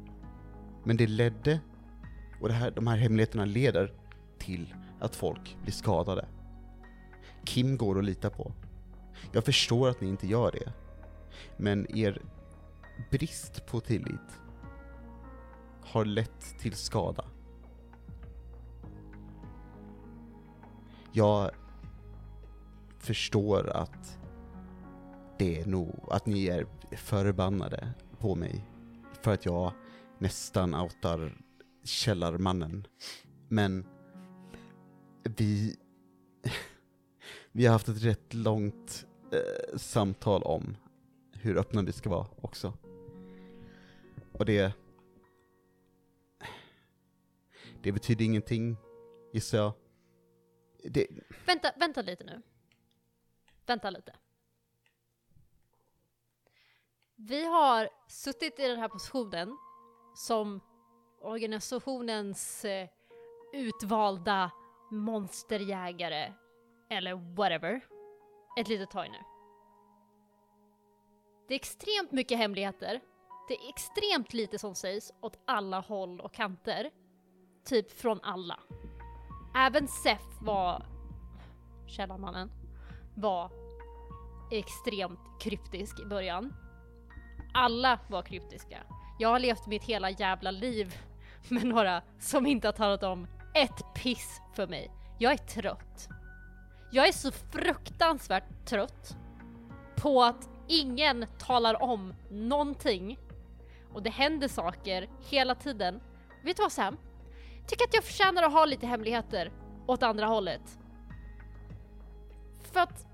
Men det ledde, och det här, de här hemligheterna leder till att folk blir skadade. Kim går att lita på. Jag förstår att ni inte gör det. Men er brist på tillit har lett till skada. Jag förstår att det är nog, att ni är förbannade på mig för att jag nästan outar källarmannen. Men vi, vi har haft ett rätt långt eh, samtal om hur öppna vi ska vara också. Och det... Det betyder ingenting, gissar jag. Det, Vänta, vänta lite nu. Vänta lite. Vi har suttit i den här positionen som organisationens eh, utvalda monsterjägare eller whatever ett litet tag nu. Det är extremt mycket hemligheter. Det är extremt lite som sägs åt alla håll och kanter. Typ från alla. Även Seth var, källarmannen, var extremt kryptisk i början. Alla var kryptiska. Jag har levt mitt hela jävla liv med några som inte har talat om ett piss för mig. Jag är trött. Jag är så fruktansvärt trött på att ingen talar om någonting och det händer saker hela tiden. Vet du vad Sam? Tycker att jag förtjänar att ha lite hemligheter åt andra hållet. För att...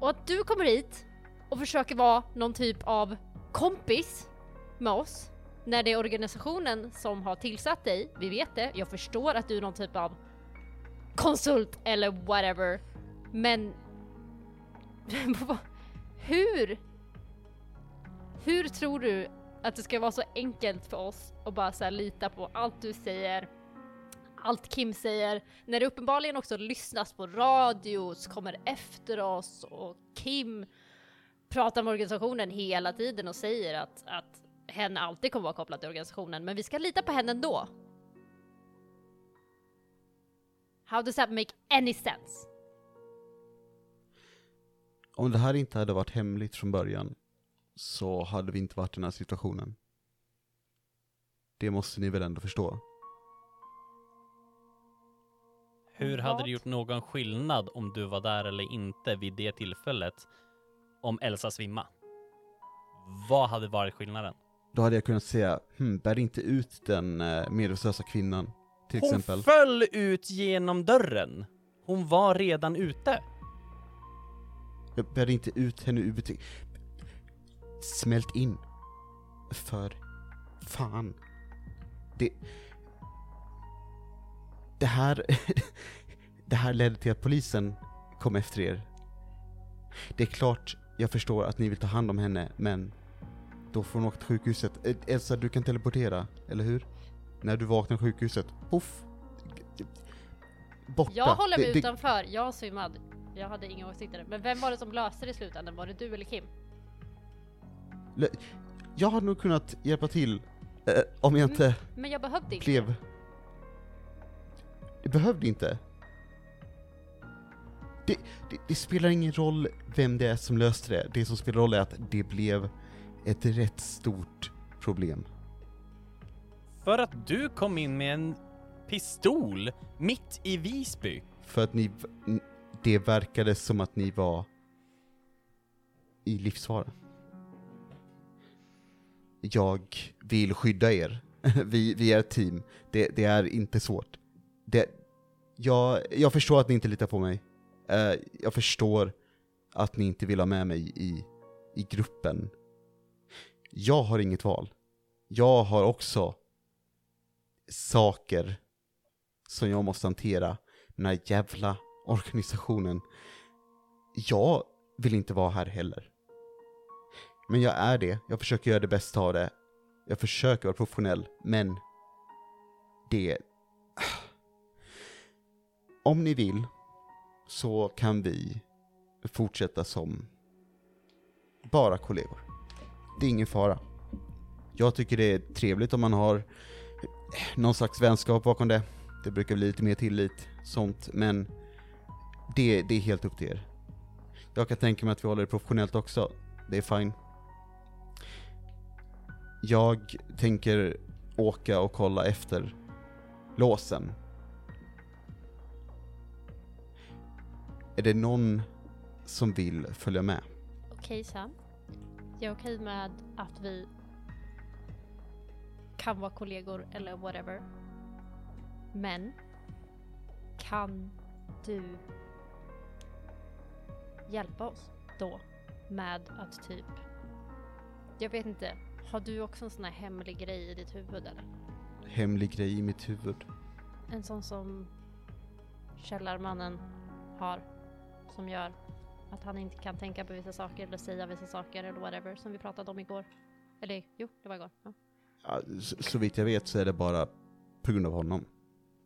Och att du kommer hit och försöker vara någon typ av kompis med oss när det är organisationen som har tillsatt dig, vi vet det, jag förstår att du är någon typ av konsult eller whatever, men hur? Hur tror du att det ska vara så enkelt för oss att bara så här lita på allt du säger, allt Kim säger, när det uppenbarligen också lyssnas på radio, kommer efter oss och Kim pratar med organisationen hela tiden och säger att, att hen alltid kommer vara kopplad till organisationen, men vi ska lita på henne ändå. How does that make any sense? om det här inte hade varit hemligt från början så hade vi inte varit i den här situationen. Det måste ni väl ändå förstå? Hur hade det gjort någon skillnad om du var där eller inte vid det tillfället om Elsa svimma? Vad hade varit skillnaden? Då hade jag kunnat säga, hm, bär inte ut den eh, medvetslösa kvinnan, till Hon exempel. föll ut genom dörren. Hon var redan ute. Jag bär inte ut henne ur butik. Smält in. För fan. det... Det här... det här ledde till att polisen kom efter er. Det är klart, jag förstår att ni vill ta hand om henne, men då får hon åka till sjukhuset. Eh, Elsa, du kan teleportera, eller hur? När du vaknar på sjukhuset, poff! Borta. Jag håller mig Det- det- utanför, jag svimmade. Jag hade inga åsikter. Men vem var det som löste det i slutändan? Var det du eller Kim? Jag hade nog kunnat hjälpa till eh, om jag Mm. inte Men jag behövde inte. blev... Det behövde inte. Det, det, det spelar ingen roll vem det är som löste det. Det som spelar roll är att det blev ett rätt stort problem. För att du kom in med en pistol mitt i Visby. För att ni... Det verkade som att ni var i livsfara. Jag vill skydda er. Vi, vi är ett team. Det, det är inte svårt. Det, jag, jag förstår att ni inte litar på mig. Eh, jag förstår att ni inte vill ha med mig i, i gruppen. Jag har inget val. Jag har också saker som jag måste hantera. Den här jävla organisationen. Jag vill inte vara här heller. Men jag är det. Jag försöker göra det bästa av det. Jag försöker vara professionell, men det... Om ni vill så kan vi fortsätta som bara kollegor. Det är ingen fara. Jag tycker det är trevligt om man har någon slags vänskap bakom det. Det brukar bli lite mer tillit, sånt, men det, det är helt upp till er. Jag kan tänka mig att vi håller det professionellt också. Det är fine. Jag tänker åka och kolla efter låsen. Är det någon som vill följa med? Okej Sam. Jag är okej med att vi kan vara kollegor eller whatever. Men kan du hjälpa oss då med att typ, jag vet inte, har du också en sån här hemlig grej i ditt huvud eller? Hemlig grej i mitt huvud. En sån som Källarmannen har som gör att han inte kan tänka på vissa saker eller säga vissa saker eller whatever som vi pratade om igår. Eller jo, det var igår. Ja. Ja, så, så vitt jag vet så är det bara på grund av honom.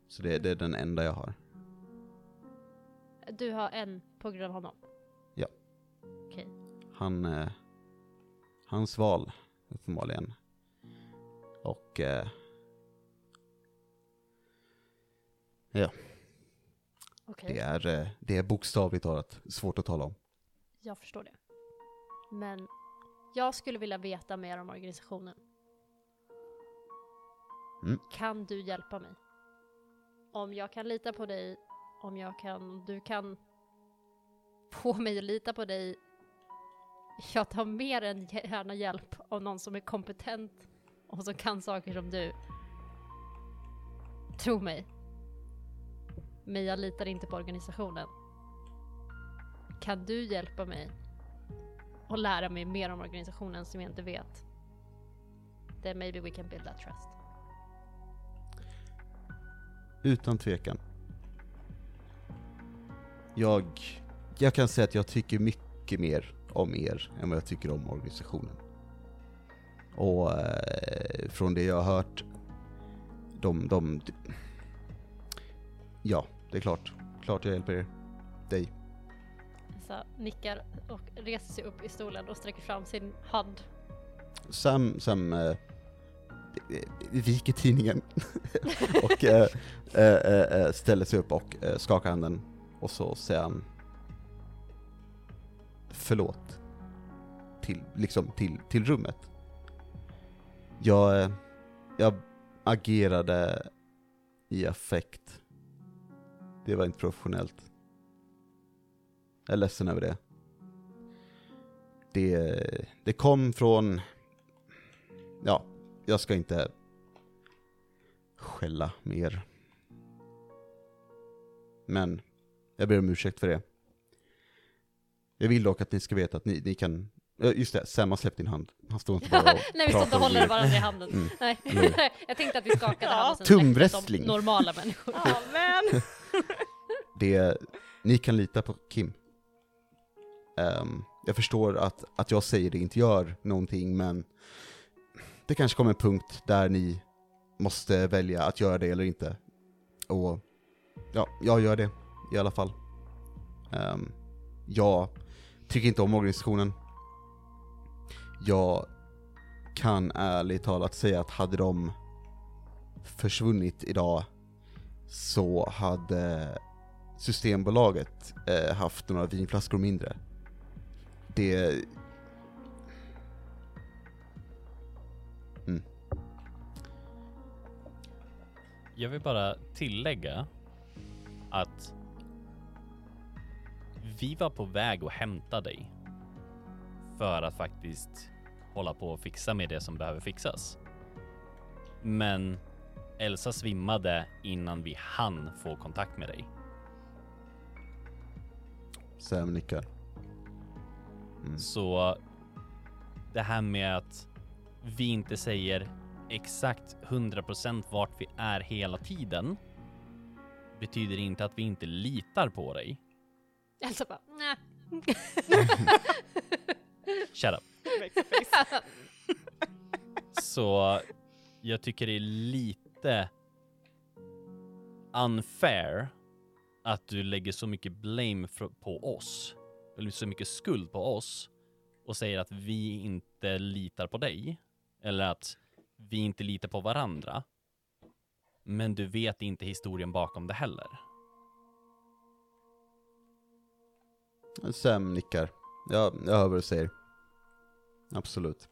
Så det, det är den enda jag har. Du har en på grund av honom? Ja. Okej. Han, eh, hans val, uppenbarligen. Och, eh, Okej, det är, eh, det är bokstavligt talat svårt att tala om. jag förstår det. Men jag skulle vilja veta mer om organisationen. Mm. Kan du hjälpa mig? Om jag kan lita på dig, om jag kan, du kan få mig att lita på dig. Jag tar mer än gärna hjälp av någon som är kompetent och som kan saker som du. Tro mig. Men jag litar inte på organisationen. Kan du hjälpa mig och lära mig mer om organisationen som jag inte vet? Then maybe we can build that trust. Utan tvekan. Jag, jag kan säga att jag tycker mycket mer om er än vad jag tycker om organisationen. Och eh, från det jag har hört, de, de, ja, det är klart. Klart jag hjälper er. Dig. Så nickar och reser sig upp i stolen och sträcker fram sin hand. Sam, Sam eh, eh, viker tidningen och eh, eh, eh, ställer sig upp och eh, skakar handen och så säger han förlåt till, liksom till, till rummet. Jag, jag agerade i affekt. Det var inte professionellt. Jag är ledsen över det. Det, det kom från ja, jag ska inte skälla mer. Men jag ber om ursäkt för det. Jag vill dock att ni ska veta att ni, ni kan Just det, Sam har släppt din hand. Han står inte bara och Nej vi står inte och håller varandra i handen. Mm. Nej. Jo. jag tänkte att vi skakade Ja. hand och sen som normala människor. Ja, men. Det, ni kan lita på Kim. Ehm, jag förstår att, att jag säger det inte gör någonting, men det kanske kommer en punkt där ni måste välja att göra det eller inte. Och ja, jag gör det i alla fall. Ehm, jag tycker inte om organisationen. Jag kan ärligt talat säga att hade de försvunnit idag så hade Systembolaget eh, haft några vinflaskor mindre. Det... Mm. Jag vill bara tillägga att vi var på väg att hämta dig för att faktiskt hålla på och fixa med det som behöver fixas. Men Elsa svimmade innan vi hann få kontakt med dig. Sam nickar. Mm. Så det här med att vi inte säger exakt 100% vart vi är hela tiden betyder inte att vi inte litar på dig. Elsa bara, nej. Shut up. Så jag tycker det är lite unfair att du lägger så mycket blame på oss, eller så mycket skuld på oss och säger att vi inte litar på dig, eller att vi inte litar på varandra. Men du vet inte historien bakom det heller. Sam nickar. Ja, jag hör vad du säger. Absolut.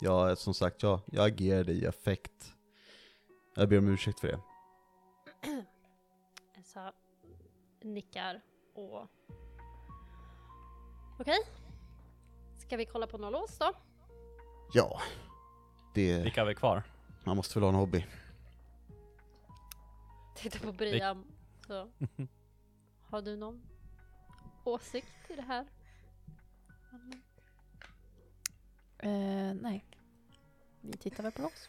Ja, som sagt, ja, jag agerade i affekt. Jag ber om ursäkt för det. Elsa nickar och... Okej. Ska vi kolla på några lås då? Ja, det, Vilka har vi kvar? man måste väl ha en hobby. Titta på Brian. Så. Har du någon åsikt i det här? Eh, nej. Vi tittar väl på oss.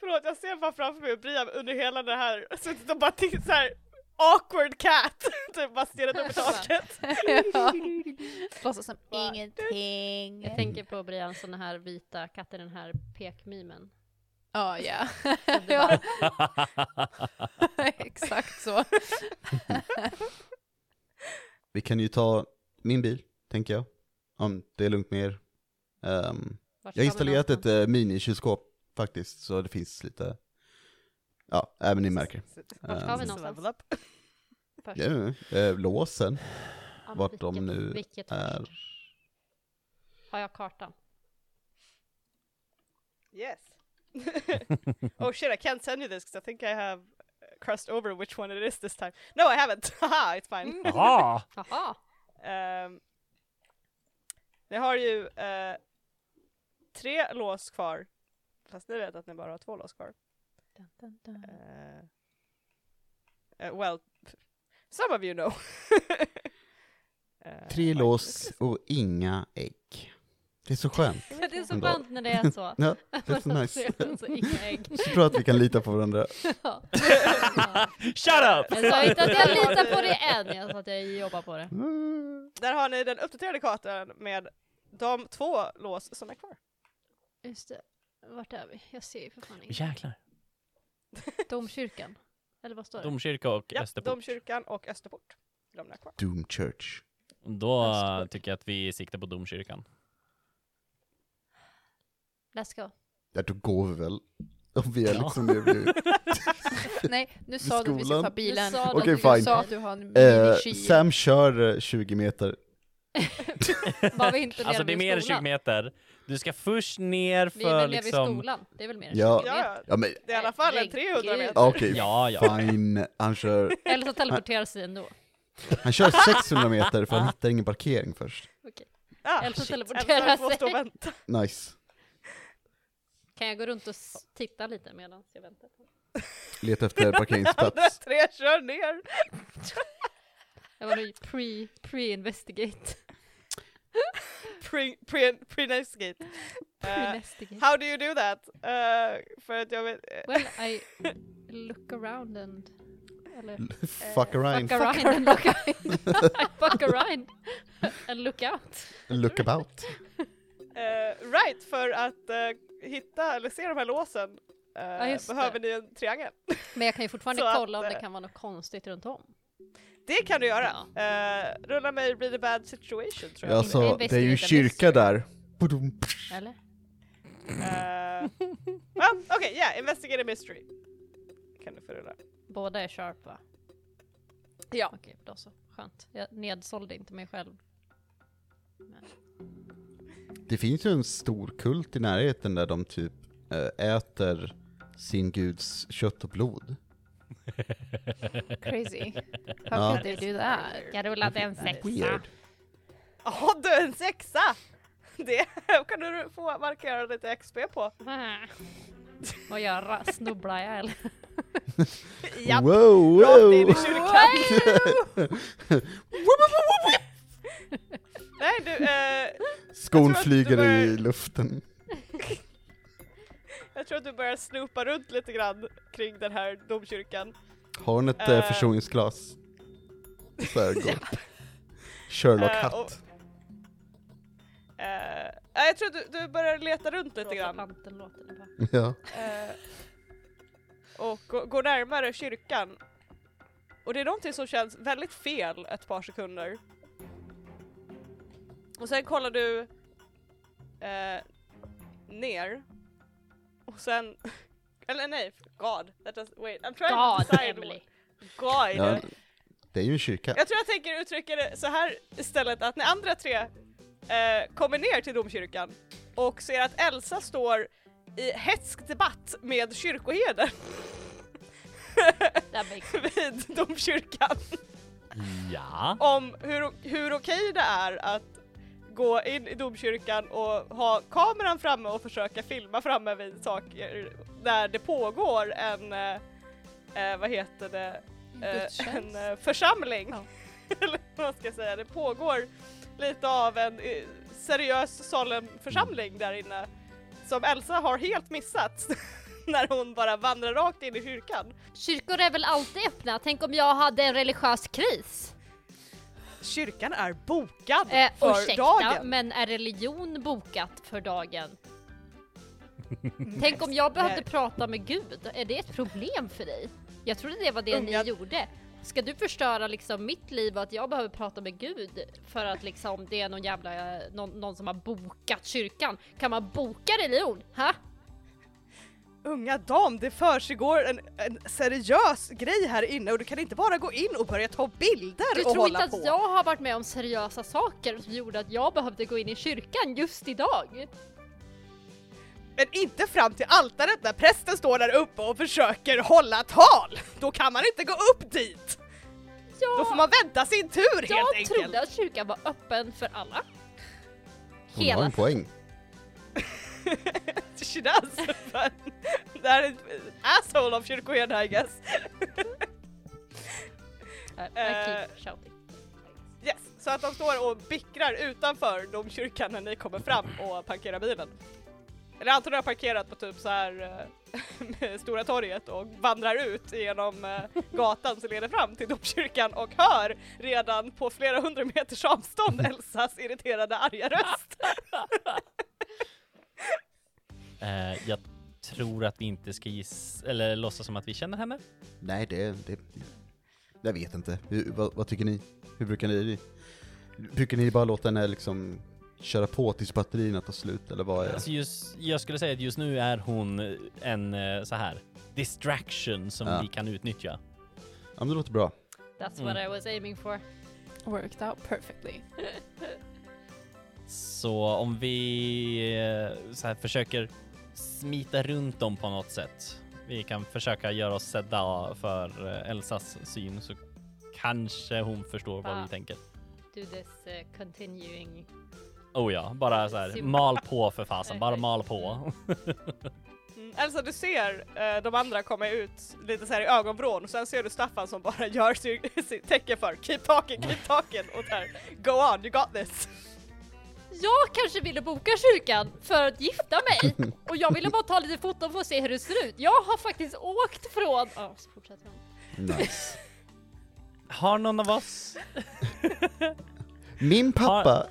Förlåt, jag ser bara framför mig Brian under hela det här, suttit och bara tittat såhär awkward cat, typ bara stirrat upp i taket. Låtsas som ingenting. Jag tänker på Brian sån här vita katten, den här pekmimen. Ja, ja. Så det ja. bara- Exakt så. Vi kan ju ta min bil, tänker jag. Om det är lugnt med er. Vart jag har installerat ett uh, minikylskåp faktiskt, så det finns lite, ja, även ni märker. Vart ska vi Ehm, någonstans? Ja, eh, låsen Ja, vart de vilket- nu vilket är. Har jag kartan? Yes. oh shit, I can't send you this because I think I have uh, crossed over which one it is this time. No, I haven't. Haha, it's fine. Jaha! Jaha! Um, ni har ju eh, tre lås kvar. Fast ni vet att ni bara har två lås kvar. Dun, dun, dun. Eh, well, some of you know. Tre lås och inga ägg. Det är så skönt. Det är så Ändå. skönt när det är så. Ja, det är så nice. Så bra att vi kan lita på varandra. Ja. Shut up! Jag sa inte att jag litar på det än, jag sa att jag jobbar på det. Mm. Där har ni den uppdaterade kartan med de två lås som är kvar. Just det. Vart är vi? Jag ser ju för fan inget. Jäklar. Domkyrkan? Eller vad står det? Domkyrka och Ja, Österport. Domkyrkan och Österport. De är kvar. Doom Church. Då Österport. tycker jag att vi siktar på domkyrkan. Let's go. Ja, då går vi väl. Om vi är Ja. liksom det vi... Nej, nu sa du att vi ska ta bilen. Du sa Okej, du fine. sa att du har en Eh. Sam kör eh, 20 meter. Var vi inte Alltså det är mer än 20 skolan? meter. Du ska först ner Vi är för väl nere vid liksom... skolan? Det är väl mer än Ja. 20 Ja, meter? ja. Men, Det är i alla fall en Herregud. 300 meter. okej, Ja, ja. fine. Han kör, Eller så teleporterar sig ändå. han kör 600 meter för han hittar ingen parkering först. Ah, Eller så teleporterar sig. Nice. Kan jag gå runt och titta lite medan jag väntar? leta efter Andra parkeringsplats. tre kör ner. Jag var nog pre, pre-investigate. Pre, pre, pre-investigate. Eh, Pre-investigate. how do you do that? Eh, för att jag vet... eh, Well, I look around and... Eller, Fuck around, fuck around and look I fuck around and look out. look about. Eh, right, för att eh, hitta eller se de här låsen eh, Ja, behöver det. ni en triangel. Men jag kan ju fortfarande Så att, kolla om det kan vara något konstigt runt om. Det kan du göra. Eh, rulla mig really bad situation tror jag. Alltså, det är ju kyrka där. Eller? Eh, well, Okej, yeah, investigate a mystery. Kan du få rulla. Båda är sharp va? Ja. Okej, då så. Skönt. Jag nedsålde inte mig själv. Men, Det finns ju en stor kult i närheten där de typ eh, äter sin guds kött och blod. Crazy. How Ja. could they do that? jag rullade en sexa. Weird. Ja, du en sexa! Det kan du få markera lite XP på. Vad göra? Snubblar jag eller? Japp, Wow, rakt in i wow! kyrkan. Nej du, eh, Skon Jag tror att du flyger börjar- i luften. jag tror att du börjar snoopa runt lite grann kring den här domkyrkan. Har hon ett Eh. uh, förstoringsglas? Så här gott. Sherlock Eh, och- Eh, ja, jag tror att du, du börjar leta runt lite grann. Panten-låten är Ja. Eh, och gå- går närmare kyrkan. Och det är någonting som känns väldigt fel ett par sekunder. Och sen kollar du eh, ner. Och sen, eller nej, God. That does, wait, I'm trying to God, decide. Emily. God. ja. Det är ju en kyrka. Jag tror jag tänker uttrycka det så här istället att när andra tre eh, kommer ner till domkyrkan och ser att Elsa står i hetsk debatt med kyrkoherden vid domkyrkan Ja. om hur, hur okej det är att gå in i domkyrkan och ha kameran framme och försöka filma framme vid saker där det pågår en, eh, eh, vad heter det, eh, en eh, församling. Ja. Eller vad ska jag säga, det pågår lite av en eh, seriös solemn församling där inne som Elsa har helt missat när hon bara vandrar rakt in i kyrkan. Kyrkor är väl alltid öppna? Tänk om jag hade en religiös kris? Kyrkan är bokad Eh, för ursäkta, dagen. men är religion bokat för dagen? Tänk om jag behövde prata med Gud, är det ett problem för dig? Jag trodde det var det Unga- ni gjorde. Ska du förstöra liksom mitt liv och att jag behöver prata med Gud för att liksom det är någon jävla, eh, någon, någon som har bokat kyrkan? Kan man boka religion? Ha? Unga dam, det försiggår en, en seriös grej här inne och du kan inte bara gå in och börja ta bilder Du och tror hålla inte på. att jag har varit med om seriösa saker som gjorde att jag behövde gå in i kyrkan just idag? Men inte fram till altaret när prästen står där uppe och försöker hålla tal! Då kan man inte gå upp dit! Ja, Då får man vänta sin tur helt jag enkelt! trodde att kyrkan var öppen för alla. Hon har Hela en poäng. She does! Här är en asshole av kyrkoherden I guess. Eh, keep shouting. Yes, så att de står och bickrar utanför domkyrkan när ni kommer fram och parkerar bilen. Eller antar har parkerat på typ så här eh, Stora torget och vandrar ut genom eh, gatan som leder fram till domkyrkan och hör redan på flera hundra meters avstånd Elsas irriterade arga röst. Eh, jag tror att vi inte ska giss eller låtsas som att vi känner henne. Nej, det, det... Jag vet inte. Hur, vad, vad tycker ni? Hur brukar ni... Brukar ni bara låta henne liksom köra på tills batterierna tar slut, eller vad är Alltså just, jag skulle säga att just nu är hon en eh, så här distraction som Ja. vi kan utnyttja. Ja, men det låter bra. That's Mm. what I was aiming for. Worked out perfectly. Så om vi eh, så här, försöker smita runt dem på något sätt. Vi kan försöka göra oss sedda för eh, Elsas syn så kanske hon förstår vad Ah. vi tänker. Do this uh, continuing. Oh ja, bara så här mal på för fasen, bara mal på. Mm. Elsa du ser eh, de andra komma ut lite så här i ögonvrån och sen ser du Staffan som bara gör sin tecken för keep talking, keep talking och där go on, you got this. Jag kanske ville boka kyrkan för att gifta mig och jag ville bara ta lite foton för att se hur det ser ut. Jag har faktiskt åkt från... Ja, så fortsätter han. Nice. Har någon av oss... Min pappa,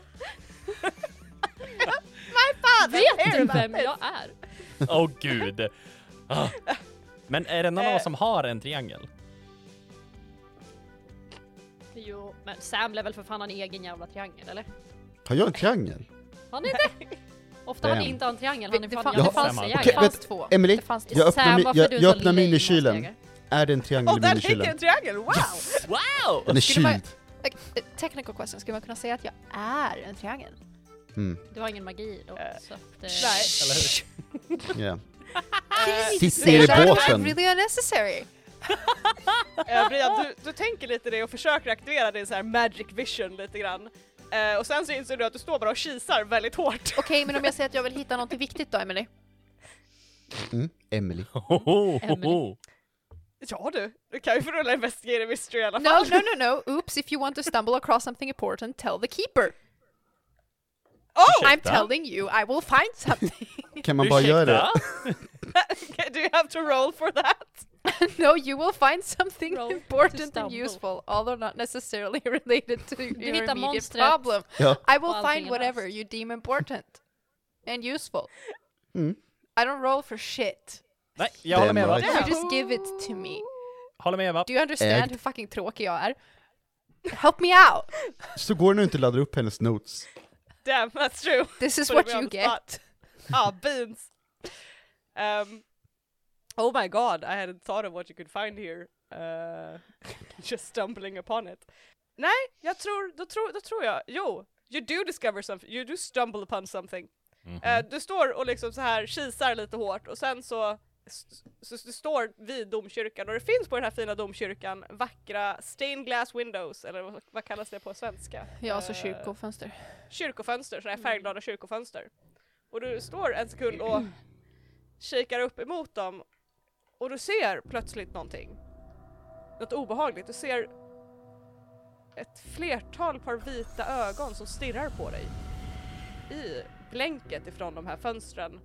Vet du vem jag är? Åh gud. Ah. Men är det någon av oss som har en triangel? Jo, men Sam lär väl för fan en egen jävla triangel eller? Har jag en triangel? Har ni inte? Ofta har ni inte en triangel, Det, har ni det, fan Ja, det fanns, Sam, det fanns vet- två. Emily, det fanns jag öppnar, Sam, är jag, jag öppnar minikylen. Är det en triangel Oh i där fick jag minikylen? en triangel, wow! Wow! Den är kyld. Eh, Technical question, skulle man kunna säga att jag är en triangel? Mm, Du har ingen magi då, Eh, så att... eh, Nej. Eller hur? yeah. Ner i båten. really unnecessary. Eh, Brian, du, du tänker lite det och försöker aktivera din så här magic vision lite grann. Eh, och sen så inser du att du står bara och kisar väldigt hårt. Okej, men om jag säger att jag vill hitta något viktigt då, Emily? Mm. Emily. Ho, Emily. Ja du, du kan ju få rulla investigate mystery i alla No, fall. no, no, no. Oops, if you want to stumble across something important, tell the keeper. Oh! I'm Ursäkta? telling you, I will find something. Kan man bara göra det? Do you have to roll for that? no, you will find something Roll important and useful, although not necessarily related to your immediate monstret. problem. Ja. I will find whatever you deem important and useful. Mm. I don't roll for shit. Nej, jag håller med Eva. You just give it to me. Håller med Eva. Do you understand Ägd. hur fucking tråkig jag är? Help me out! Så går det nu inte att ladda upp hennes notes. Damn, that's true. This is what you get. Ah, beans. Um, oh my god, I hadn't thought of what you could find here. Uh, just stumbling upon it. Nej, jag tror, då tror, då tror jag, jo, you do discover something, you do stumble upon something. Mhm. Eh, du står och liksom så här kisar lite hårt och sen så, så, du står vid domkyrkan och det finns på den här fina domkyrkan vackra stained glass windows, eller vad, vad kallas det på svenska? Ja, så Eh, kyrkofönster. kyrkofönster, sådana här färgglada kyrkofönster. Och du står en sekund och kikar upp emot dem och du ser plötsligt någonting. Något obehagligt. Du ser ett flertal par vita ögon som stirrar på dig i blänket ifrån de här fönstren.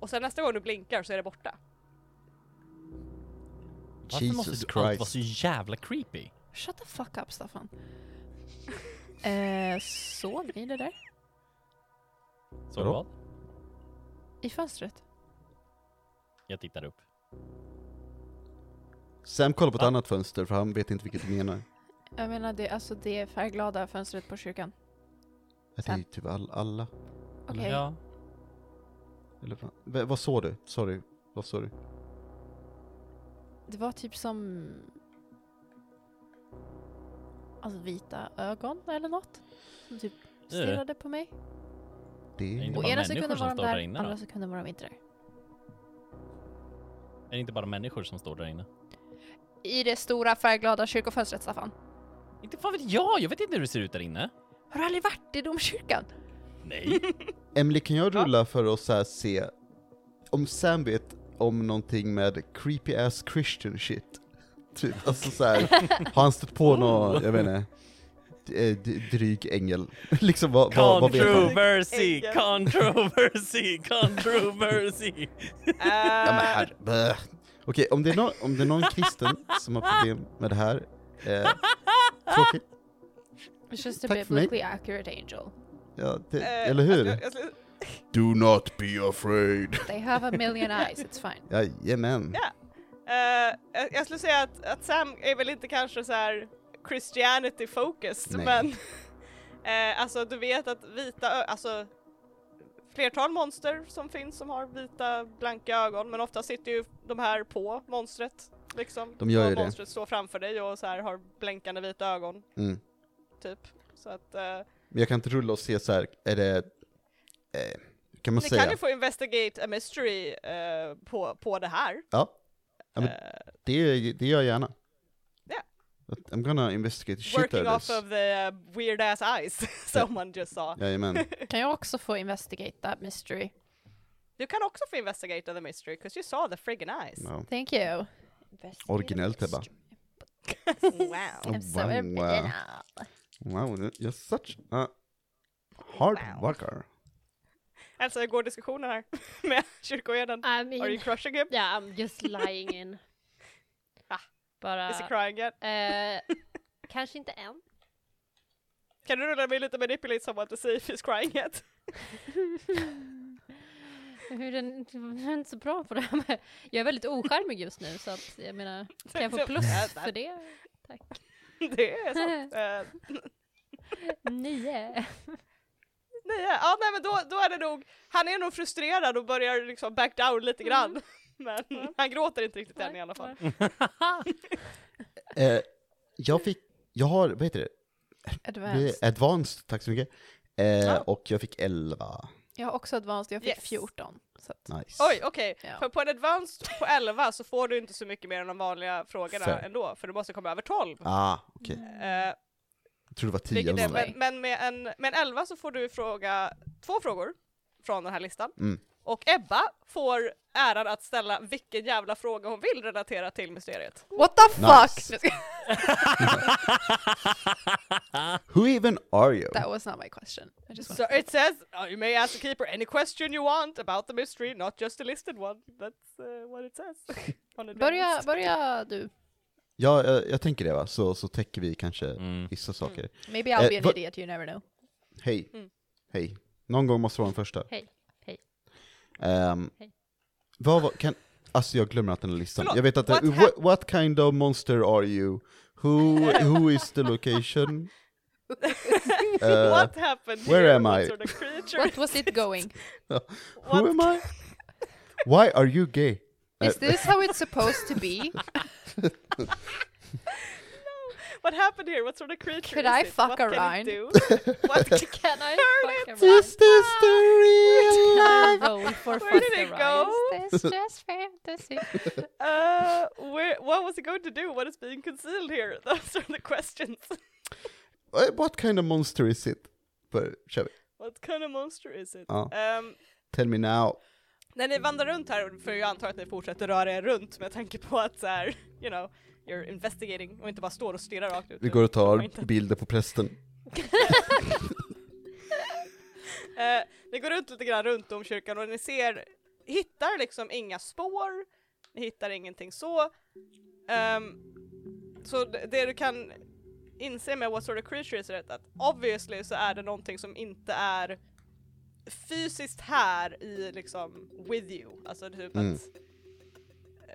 Och sen nästa gång du blinkar så är det borta. Varför måste Jesus du allt vara så jävla creepy? Shut the fuck up, Staffan. Eh, såg ni det där? Så du vad? I fönstret? Jag tittar upp. Sam kollar på ett annat fönster för han vet inte vilket du menar. Jag menar, det, alltså det färgglada fönstret på kyrkan. Det är typ all, alla. Okej. Ja. Eller, vad- v- vad såg du? Sorry, vad såg du? Det var typ som... Alltså vita ögon eller något. Som typ stirrade på mig. Det är inte Och bara ena människor sekunden som var de står där där, inne då? andra sekunden var de inte där. Är det inte bara människor som står där inne? I det stora färgglada kyrkofönstret, Staffan. Inte fan vet jag, jag vet inte hur det ser ut där inne. Har du aldrig varit i domkyrkan? Nej. Emily, kan jag rulla för att så här se om Sam vet om någonting med creepy ass Christian shit? Typ, alltså så här, har han stött på någon, jag vet inte, eh, dryg ängel? liksom vad, vad, vad vet han? Controversy, controversy, controversy. Ja men här, bäh. Okej, om, det är någon- om det är någon kristen som har problem med det här, eh, tråkigt. It's just a Tack för biblically accurate angel. Ja, det, Eh, eller hur? Jag, jag, jag, Do not be afraid. They have a million eyes, it's fine. Jajamän. Ja. Eh, jag, jag skulle säga att, att Sam är väl inte kanske så här Christianity focused Nej. men eh, alltså du vet att vita ö- alltså flertal monster som finns som har vita blanka ögon men ofta sitter ju de här på monstret liksom. De gör ju det. monstret står framför dig och så här har blänkande vita ögon Mm. typ. Så att eh, Men jag kan inte rulla och se så här, är det, eh, kan man ni säga? kan ju få investigate a mystery eh, på, på det här. Ja, Ja, men- Eh, det, det gör jag gärna. I'm gonna investigate the shit working off this. of the uh, weird ass eyes someone just saw. Jajamän. Kan jag också få investigate that mystery? Du kan också få investigate the mystery, because you saw the friggin' eyes. Ja. Thank you. Originellt Ebba. Wow. I'm so wow, wow. original. Wow, you're such a hard Wow. worker. Elsa, hur går diskussionen här med kyrkoherden? I Are you mean, crushing him? yeah, I'm just lying in. Bara, Is he crying yet? eh, kanske inte än. Kan du rulla mig lite manipulate someone to see if he's crying yet? Hur den, jag är inte så bra på det här med, jag är väldigt ocharmig just nu så att jag menar, kan jag få plus för det? Tack. Det är sant. Eh, Nio. nej, ja, nej men då, då är det nog, han är nog frustrerad och börjar liksom back down lite grann. Men han gråter inte riktigt än i alla fall. Eh, jag fick, jag har, vad heter det? Advanced. Advanced, tack så mycket. Eh, Ja. Och jag fick 11. Jag har också advanced, jag fick Yes. 14. Så att, Nice. Oj, okej. Ja. För på en advanced på 11 så får du inte så mycket mer än de vanliga frågorna Fair. ändå, för du måste komma över 12. Ah, okej. Eh, Jag tror det var 10 vilket eller är, något. men, men med, en, med en 11 så får du fråga två frågor från den här listan. Mm. Och Ebba får äran att ställa vilken jävla fråga hon vill relatera till mysteriet. What the Nice. fuck? Who even are you? That was not my question. I just So it says uh, you may ask the keeper any question you want about the mystery, not just the listed one. That's uh, what it says. börja, börja du. Ja, jag, jag tänker det va, så, så täcker vi kanske Mm. vissa saker. Maybe I'll Eh, be an idiot, you never know. Hej. Mm. Hej. Någon gång måste vara den första. Hej. Ehm, Hej. vad var, kan, alltså jag glömmer att den här listan. Förlåt, jag vet att, what det- what, what kind of monster are you? Who, who is the location? Eh, what happened where here? am What I? sort of creature? What was it going? who what am I? Why are you gay? Is Eh, this how it's supposed to be? What happened here? What sort of creature Could is I it? fuck what around? Can it do? what Can I fuck around? Is this the real life? Where did it go? Is this just fantasy? Uh, where? What was it going to do? What is being concealed here? Those are the questions. Eh, What kind of monster is it? För, kör vi. What kind of monster is it? Ja. Um, Tell me now. när ni vandrar runt här, för jag antar att ni fortsätter röra er runt med tanke på att så här, you know, you're investigating och inte bara står och stirrar rakt ut. Vi går och tar bilder på prästen. Eh, ni går runt lite grann runt om kyrkan och ni ser, hittar liksom inga spår, ni hittar ingenting så. Ehm, så det, det du kan inse med what sort of creature is it, att obviously så är det någonting som inte är fysiskt här i liksom with you, alltså typ Mm. att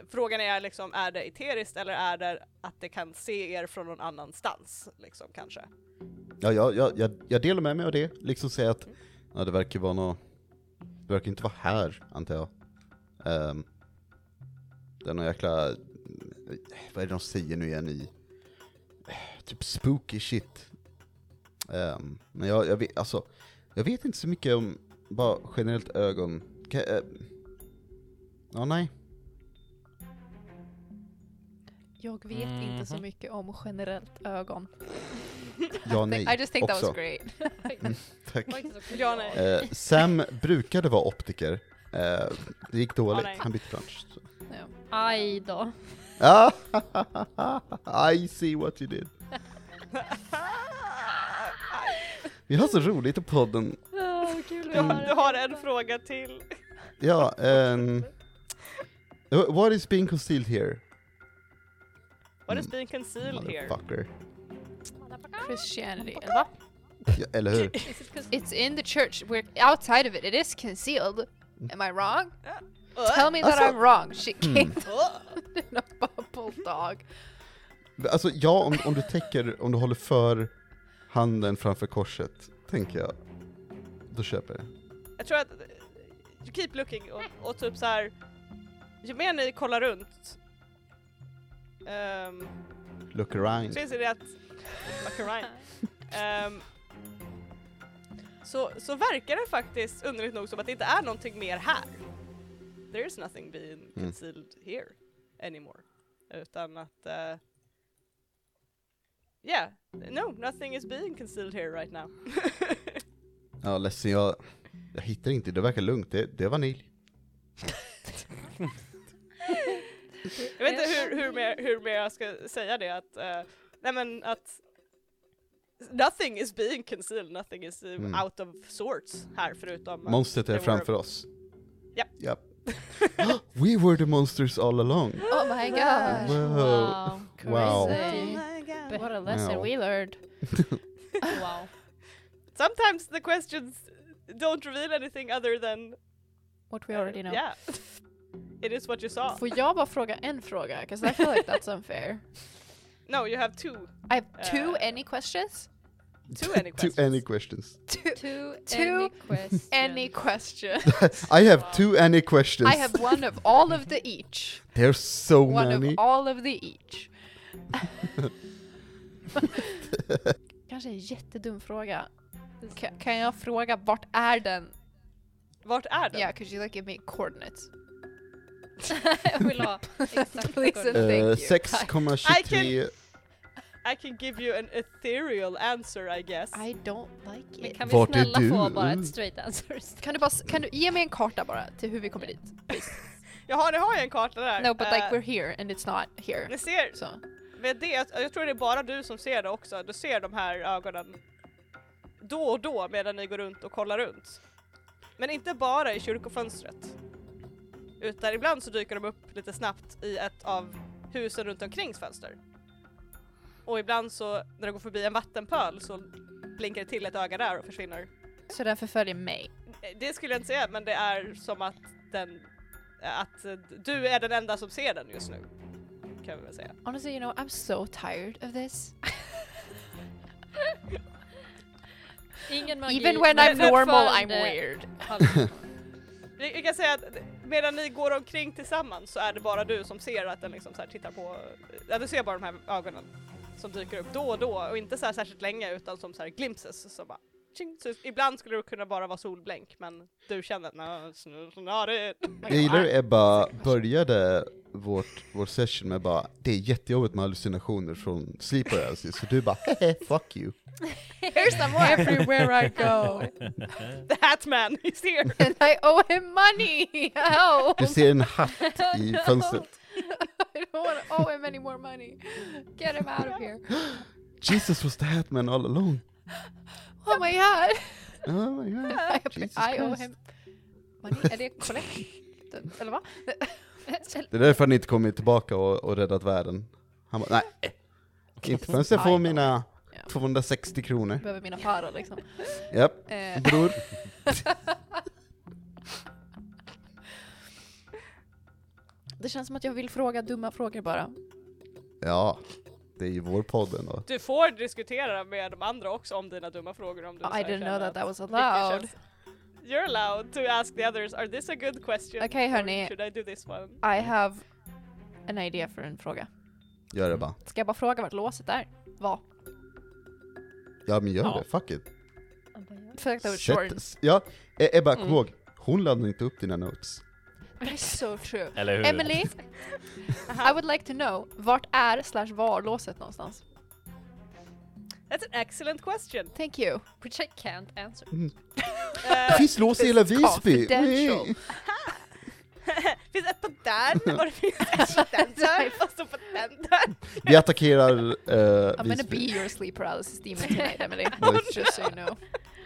Frågan är liksom, är det eteriskt eller är det att det kan se er från någon annanstans liksom kanske? Ja, jag, jag, jag, jag delar med mig av det, liksom säga att ja, det verkar vara något... det verkar inte vara här, antar jag. Um, det är någon jäkla, vad är det de säger nu igen i, typ spooky shit. Um, men jag, jag vet, alltså, jag vet inte så mycket om bara generellt ögon. Kan, uh, ja, nej. Jag vet inte så Mhm. mycket om generellt ögon. Ja, nej. I just think that också. was great. Tack. Ja, nej. Eh, Sam brukade vara optiker. Eh, det gick dåligt, nej. han bytte bransch. så. Ja. Aj då. Ah, I see what you did. Vi har så roligt i podden. Oh, kul Du, har- du har en fråga till. Ja, um, what is being concealed here? What is being concealed here? Motherfucker. Christianity. Eller va? Ja, eller hur? It's in the church. We're outside of it. It is concealed. Am I wrong? Uh, Tell me that Alltså- I'm wrong. She Hmm. came uh. in a bubble dog. Alltså ja, om, om du täcker, om du håller för handen framför korset, tänker jag. Då köper jag. Jag tror att you keep looking och, och typ så här. ju mer ni kollar runt um, Look around. så inser ni att look around, ehm, så, så verkar det faktiskt underligt nog som att det inte är någonting mer här. There is nothing being concealed here anymore. Utan att uh, Yeah, no, nothing is being concealed here right now. Ja, ledsen, jag, jag hittar inte, det verkar lugnt. Det, det är vanilj. Jag vet inte hur, hur, mer, hur mer jag ska säga det att, eh, nej men att Nothing is being concealed, nothing is uh, Mm. out of sorts här förutom Monstret är framför oss. Japp. Japp. We were the monsters all along. Oh my god. Wow. Wow. Crazy. my god. What a lesson Wow. we learned. Wow. Sometimes the questions don't reveal anything other than What we already know. yeah. It is what you saw. Får jag bara fråga en fråga? Because I feel like that's unfair. No, you have two. I have two Uh, any questions? Two any To questions. any questions. Two. Two, Two any questions. Any. I have two any questions. I have one of all of the each. There's so One many. One of all of the each. Kanske en jättedum fråga. Ka- kan jag fråga vart är den? Vart är den? Yeah, could you like give me coordinates? Jag vill ha exakt Please and Eh, thank you. 6,23. I can give you an ethereal answer I guess. I don't like Men it. kan vi Vart snälla du? få bara ett straight answer? Kan du, bara, kan du ge mig en karta bara till hur vi kommer dit? Jaha, ni har ju en karta där. No, but like Eh, we're here and it's not here. Ni ser, Så. med det, jag tror det är bara du som ser det också, du ser de här ögonen då och då medan ni går runt och kollar runt. Men inte bara i kyrkofönstret. Utan ibland så dyker de upp lite snabbt i ett av husen runt omkrings fönster. Och ibland så när de går förbi en vattenpöl så blinkar det till ett öga där och försvinner. Så den förföljer mig. Eh, Det skulle jag inte säga men det är som att den att eh, du är den enda som ser den just nu. Kan vi väl säga. Honestly, you know, I'm so tired of this. Ingen magi. Even when I'm normal, I'm fortfarande- weird. Vi kan säga att medan ni går omkring tillsammans så är det bara du som ser att den liksom så här tittar på, ja du ser bara de här ögonen som dyker upp då och då och inte så här särskilt länge utan som så här glimpses så bara tjing. Så ibland skulle det kunna bara vara solblänk men du känner att "Nå, snu- snarare. Jag gillar hur Ebba började vårt, vår session med bara Det är jättejobbigt med hallucinationer från sleep paralysis, så du bara hehe, fuck you. Here's some more. Everywhere I go. The Hatman is here! and I owe him money! Help! Du ser en hatt i fönstret. I don't want to owe him any more money. Get him out of here. Jesus was the Hatman all along. Oh my god! Oh my god. I, Jesus I owe Christ. him money. Är det korrekt? Eller va? Det är därför han inte kommit tillbaka och, och räddat världen. Han bara, nej. Inte förrän jag får mina Ja. 260 kronor. Behöver mina para liksom. Japp, Eh, bror. det känns som att jag vill fråga dumma frågor bara. Ja, det är ju vår podd ändå. Du får diskutera med de andra också om dina dumma frågor om du I didn't know that that was allowed. You're allowed to ask the others, are this a good question? Okej, Or hörni. Should I do this one? I have an idea för en fråga. Gör det bara. Ska jag bara fråga vart låset är? Var? Ja men gör Ja. det, fuck it. Was short. Sätt, ja, E- Ebba, kom Mm. ihåg. Hon laddade inte upp dina notes. That's so true. Eller hur? Emily, I would like to know, vart är slash var låset någonstans? That's an excellent question. Thank you. Which I can't answer. Det Uh, finns lås i hela Visby! Nej. finns ett på den och det finns ett på den där och så på den där. Vi attackerar uh, I'm gonna be Visby. your sleep paralysis demon tonight, Emily. Just so you know.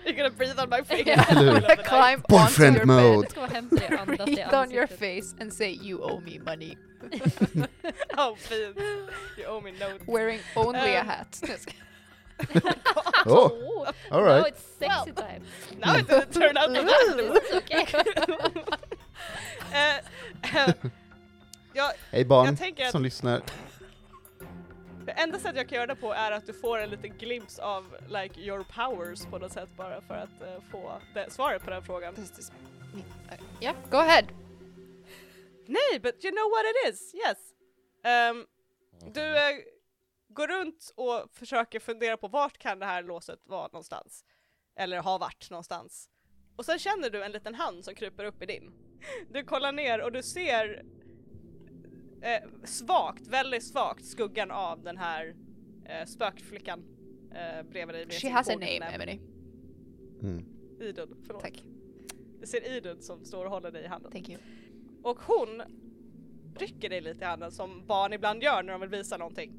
You're gonna breathe on my face. Gonna climb Boyfriend onto your mode. Ska andas i bed, breathe on your ansiktet. face and say you owe me money. oh fint. You owe me notes. Wearing only a Um, hat. Oh, Oh, all now right. it's sexy time. Now it didn't turn out to. It's okay. Eh, eh, ja, Hej barn Jag tänker att- som lyssnar. Det enda sättet jag kan göra det på är att du får en liten glimpse av like your powers på något sätt bara för att eh, få det, svaret på den frågan. yeah, go ahead. Nej, but you know what it is, yes. Ehm, du eh, går runt och försöker fundera på vart kan det här låset vara någonstans? Eller ha varit någonstans. Och sen känner du en liten hand som kryper upp i din. Du kollar ner och du ser eh, svagt, väldigt svagt skuggan av den här eh, spökflickan eh, bredvid dig She has a name, näbb. Emily. Mm. Idun, förlåt. Tack. Du ser Idun som står och håller dig i handen. Thank you. Och hon rycker dig lite i handen som barn ibland gör när de vill visa någonting.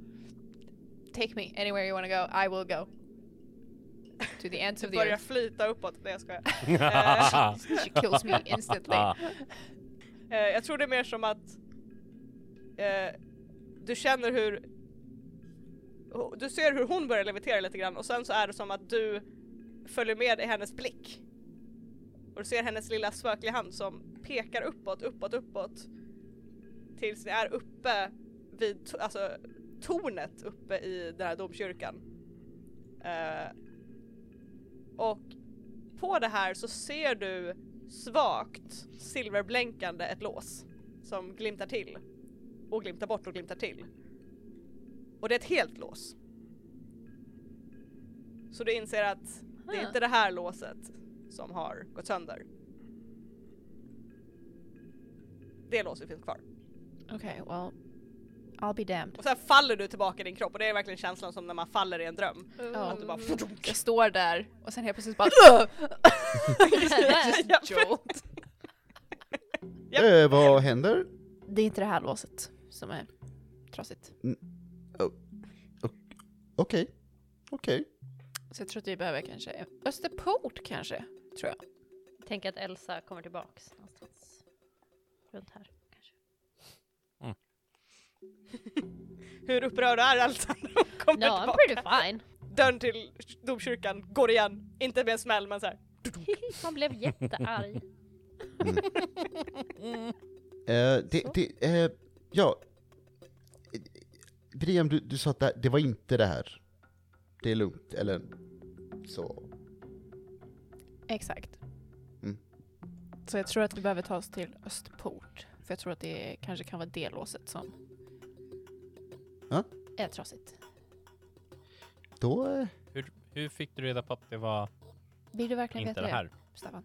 Take me anywhere you wanna go, I will go. To the ends of the börjar earth. flyta uppåt. Nej jag skojar. She kills me instantly. Eh, jag tror det är mer som att eh, du känner hur du ser hur hon börjar levitera lite grann och sen så är det som att du följer med i hennes blick. Och du ser hennes lilla spökliga hand som pekar uppåt, uppåt, uppåt. Tills ni är uppe vid to- alltså, tornet uppe i den här domkyrkan. Eh, och på det här så ser du svagt silverblänkande ett lås som glimtar till och glimtar bort och glimtar till. Och det är ett helt lås. Så du inser att det är Ah. inte det här låset som har gått sönder. Det låset finns kvar. Okay, well, I'll be damned. Och sen faller du tillbaka i din kropp och det är verkligen känslan som när man faller i en dröm. Ja. Att du bara Jag står där och sen helt plötsligt bara Ja. jolt. Japp. Eh, vad händer? Det är inte det här låset som är trasigt. Okej. Okej. Så jag tror att vi behöver kanske Österport kanske, tror jag. Tänk att Elsa kommer tillbaks någonstans runt här. Kanske. Hur upprörd är Elsa när hon kommer No, I'm tillbaka? pretty fine. Dörren till domkyrkan går igen, inte med en smäll men så här. Han blev jättearg. Eh, det, det, eh, ja. Brian, du, du sa att det, det var inte det här. Det är lugnt, eller så. Exakt. Mm. Så jag tror att vi behöver ta oss till Österport. För jag tror att det kanske kan vara det låset som Ja. är trasigt. Då, hur, hur fick du reda på att det var Vill du verkligen inte veta det här? Staffan?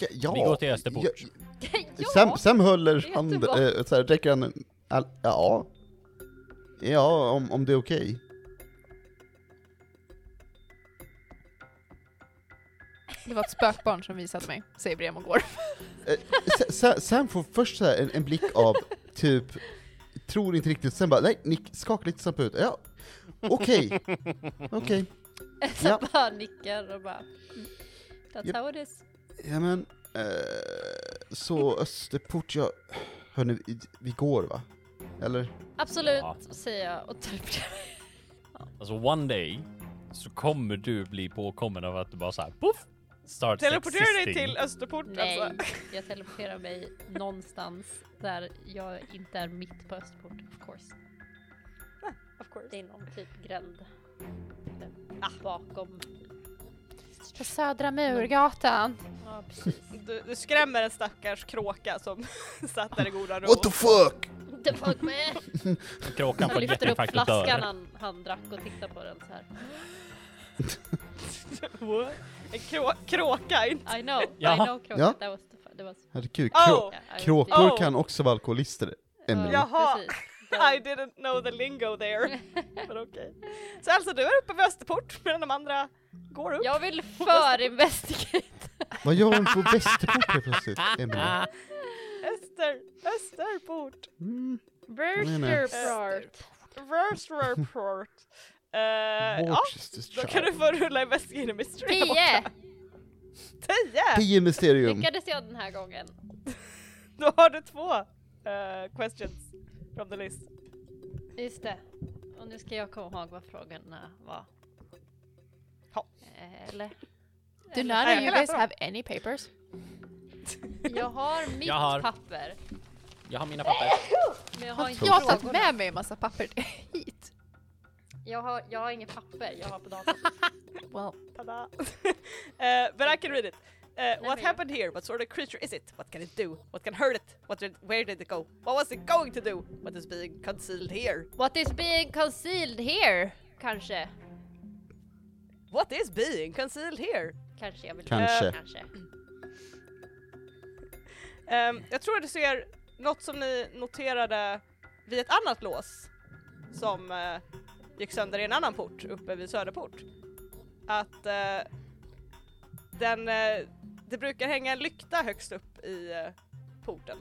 ja, ja. Vi går till Österport. Ja, Sam, Sam vet du hand, eh, så här, räcker han all, ja. Ja, om, om det är okej. Det var ett spökbarn som visade mig, säger Brian och går. Eh, Sa- Sa- Sam får först så en, en blick av typ, tror inte riktigt, sen bara, nej, nick, skakar lite snabbt ut. Ja, okej, okej. Ja. bara nickar och bara mm, That's Japp. how it is. Ja men, eh, så Österport, ja, hörni, vi, vi går va? Eller? Absolut, Ja. säger jag och teleporterar mig. Alltså one day så kommer du bli påkommen av att du bara såhär poff! Starts Teleportera dig existing. till Österport Nej, alltså. jag teleporterar mig någonstans där jag inte är mitt på Österport, of course. Of course. Det är någon typ gränd. Ah. Bakom. På Södra Murgatan. Ja, precis. Du, du skrämmer en stackars kråka som satt där i goda ro. What the fuck? The fuck man! Kråkan Han får lyfter upp hjärtinfarkt och flaskan dör. han, han drack och tittar på den så här. What? En krå, kråka, inte... I know, I Jaha. know kråka. Ja. That was the fu- that was, Herregud, Oh! krå, kråkor Oh. kan också vara alkoholister, Emily. Ja, Jaha. precis. I didn't know the lingo there. Men okej. Så alltså du är uppe vid Österport medan de andra går upp? Jag vill för-investigate. Vad gör hon på Västerport helt plötsligt, Emily? Öster, Österport. Mm. Österport. Uh, ja, då kan du få rulla Investigate Mystery. här 10! borta. Tio! Tio mysterium. Lyckades jag den här gången? Då har du två eh, questions from the list. Just det. Och nu ska jag komma ihåg vad frågorna var. Ja. Eh, Eller? Do none of you guys have any papers? Jag har mitt Jag har- papper. Jag har mina papper. Men jag har inte Jag har tagit frågorna. med mig en massa papper hit. Jag har, jag har inget papper, jag har på datorn. Well, Tada! uh, but I can read it. Uh, what happened here? What sort of creature is it? What can it do? What can hurt it? What did, where did it go? What was it going to do? What is being concealed here? What is being concealed here? Kanske. What is being concealed here? Kanske jag vill Kanske. Eh, kanske. Ehm, jag tror du ser något som ni noterade vid ett annat lås som eh, gick sönder i en annan port uppe vid Söderport. Att eh, den, eh, det brukar hänga en lykta högst upp i eh, porten.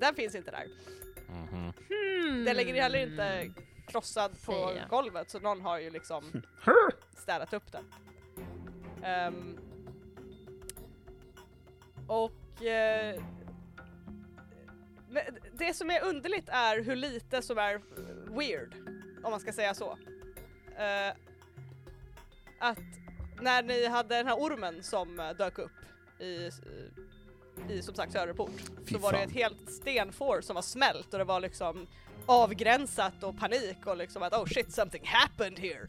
Den finns inte där. Mhm. Hmm. Den ligger heller inte krossad på golvet så någon har ju liksom städat upp den. Ehm, och eh, det som är underligt är hur lite som är weird, om man ska säga så. Eh, att när ni hade den här ormen som eh, dök upp i, i som sagt Söderport Fy så var det ett helt stenfår som var smält och det var liksom avgränsat och panik och liksom att oh shit something happened here.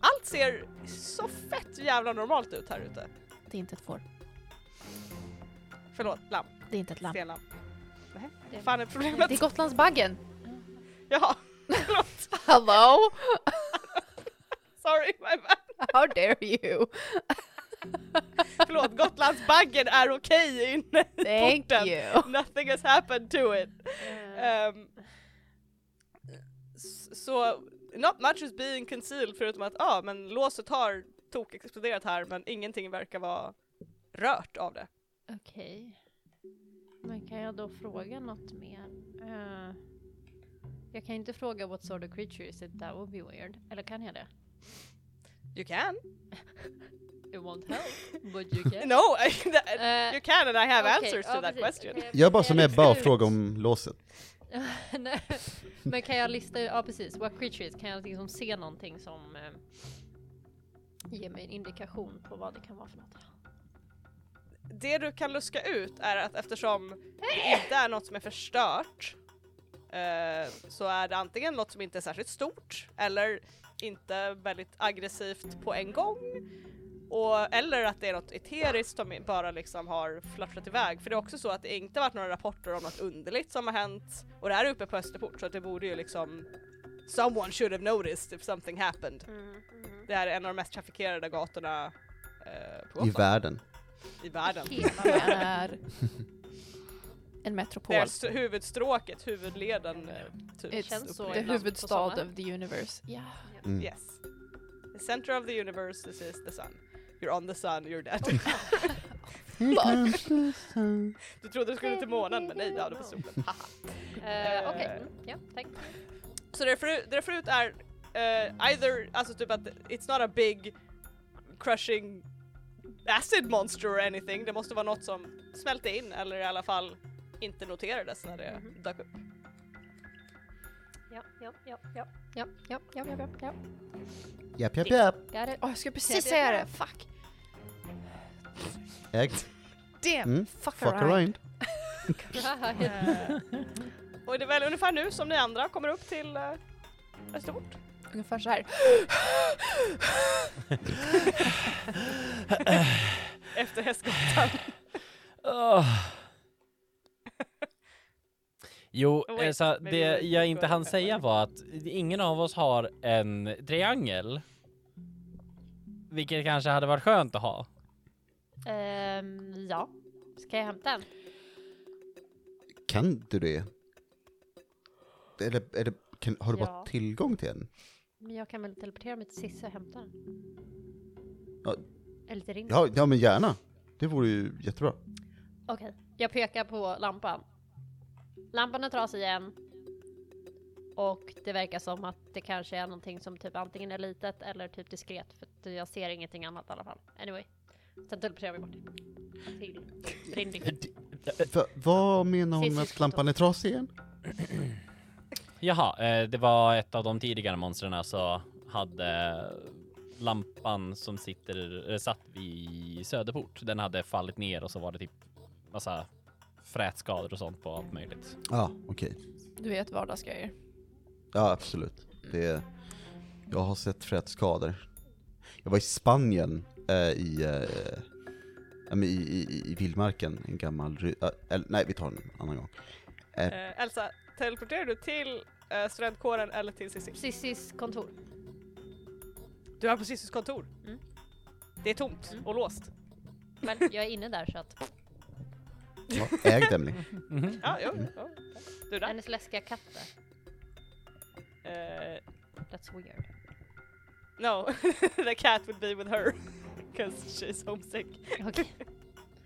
Allt ser så fett jävla normalt ut här ute. Det är inte ett får. Förlåt, lamm. Det är inte ett lamm. Stenlamm. Nej, Det- fan är problemet? Det är Gotlandsbaggen. Jaha, förlåt. Hello? Sorry, my bad. How dare you? Förlåt, Gotlandsbaggen är okej inne i Thank porten. you. Nothing has happened to it. S- så not much is being concealed förutom att ja, men låset har tok-exploderat här men ingenting verkar vara rört av det. Okej. Men kan jag då fråga något mer? Eh, jag kan inte fråga what sort of creature is it, that would be weird. Eller kan jag det? You can. It won't help, but you can. No, I, Eh, you can and I have okej, answers to ja, that precis. question. Kan jag- Jag bara som Ebba och frågar om låset. Nej, Men kan jag lista ja precis, what creature is, kan jag liksom se någonting som eh, ger mig en indikation på vad det kan vara för något? Det du kan luska ut är att eftersom det inte är något som är förstört eh, så är det antingen något som inte är särskilt stort eller inte väldigt aggressivt på en gång. Och, eller att det är något eteriskt som bara liksom har flattrat iväg. För det är också så att det inte varit några rapporter om något underligt som har hänt. Och det här är uppe på Österport så att det borde ju liksom Someone should have noticed if something happened. Det här är en av de mest trafikerade gatorna eh, på I Gotland. världen. I världen. Är en metropol. Det är st- huvudstråket, huvudleden. eh, Typ. It's känns så the huvudstad of the universe. Ja. Mm. Yes. The center of the universe, this is the sun. You're on the sun, you're dead. du trodde du skulle till månen men nej, du hade på solen. Eh, Okej, mm, ja tack. Så det förut, är eh, either, alltså typ att it's not a big crushing acid monster or anything. Det måste vara något som smälte in eller i alla fall inte noterades när det Mhm. dök upp. Ja, ja, ja, ja, ja, ja, ja, ja, ja, ja. Japp, japp, japp. Åh, jag skulle Ja, precis säga det. Fuck. Ägd. Damn. Mm. Fuck, Fuck around. around. Eh, och det är väl ungefär nu som ni andra kommer upp till uh, Österport. Ungefär så här. Efter Hästgatan. Jo, Oh, eh, wait, så det jag inte hann säga var att ingen av oss har en triangel. Vilket kanske hade varit skönt att ha. Ehm, ja, ska jag hämta en? Kan du det? Eller är det, kan, har du Ja. bara tillgång till en? Men jag kan väl teleportera mig till Cissi och hämta den? Ja. Eller till Ringo? Ja, ja men gärna. Det vore ju jättebra. Okej, jag pekar på lampan. Lampan är trasig igen. Och det verkar som att det kanske är någonting som typ antingen är litet eller typ diskret. För jag ser ingenting annat i alla fall. Anyway. Sen teleporterar vi bort. Till Ringo. För, vad menar hon med att lampan är trasig igen? Jaha, eh, det var ett av de tidigare monstren så hade lampan som sitter, eller satt vid Söderport, den hade fallit ner och så var det typ massa frätskador och sånt på allt möjligt. Ja, okej. Du vet vardagsgrejer. Ja, absolut. Det, jag har sett frätskador. Jag var i Spanien eh, i, eh, ja, men i, i, i vildmarken, en gammal, ry- äh, eller, nej vi tar en annan gång. Eh, Eh, Elsa, teleporterar du till eh, studentkåren eller till Cissi? Cissis kontor. Du är på Cissis kontor. Mm. Det är tomt Mm. och låst. Men jag är inne där så att ja, ägd Emily. Mhm. Ja, jo, ja. Du är där. hennes läskiga katt där. Eh, That's weird. No, the cat would be with her. Because she's homesick. Okej.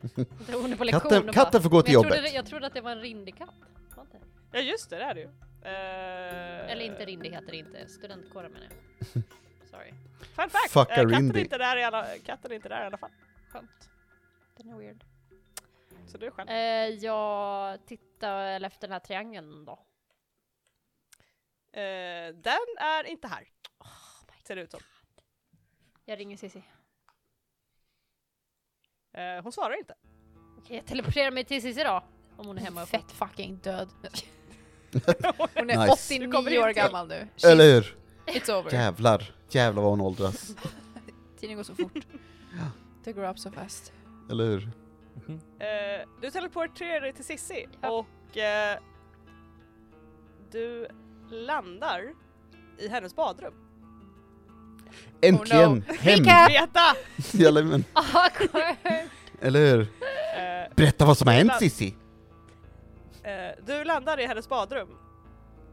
Då hon är på lektion Katten, och katten får gå Men till jag trodde, jobbet. det, jag trodde att det var en rindig katt. Var inte? Ja just det, det är det ju. Eh, Eller inte rindig heter det inte. Studentkåren menar jag. Sorry. Fun fact! Fuck eh, a katten, är Rindy. inte där i alla, katten är inte där i alla fall. Skönt. Den är weird. Så du är själv. Eh, jag tittar efter den här triangeln då. Eh, den är inte här. Ser det ut som. Jag ringer Cissi. Eh, hon svarar inte. Okej, jag teleporterar mig till Cissi då. Om hon är hemma. Fett fucking död. Hon är Nice. Du kommer 89 år gammal nu. She's- Eller hur? It's over. Jävlar. Jävlar vad hon åldras. Tiden går så fort. They grow up so fast. Eller hur? Eh, du teleporterar dig till Sissi Ja. och eh, du landar i hennes badrum. Äntligen! Oh no. Hem! Greta! Jajamän. Eller hur? Eh, Berätta vad som har hänt Sissi. eh, du landar i hennes badrum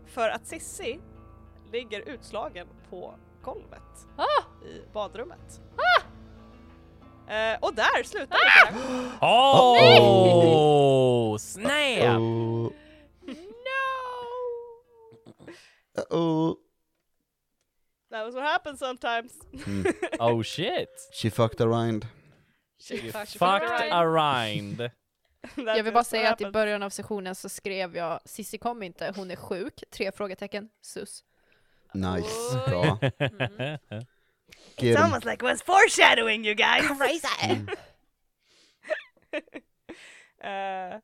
för att Sissi ligger utslagen på golvet Ah! i badrummet. Eh, och där slutar det. Oh! Snap! Oh. Oh. That was what happens sometimes. Mm. Oh shit! She fucked around. She Fucked around. around. That Jag vill bara säga att i början av sessionen så skrev jag Sissi kom inte, hon är sjuk. Tre frågetecken. Sus. Nice. Oj. Bra. Mm. Get It's 'em. almost like it was foreshadowing you guys! Crazy! Uh,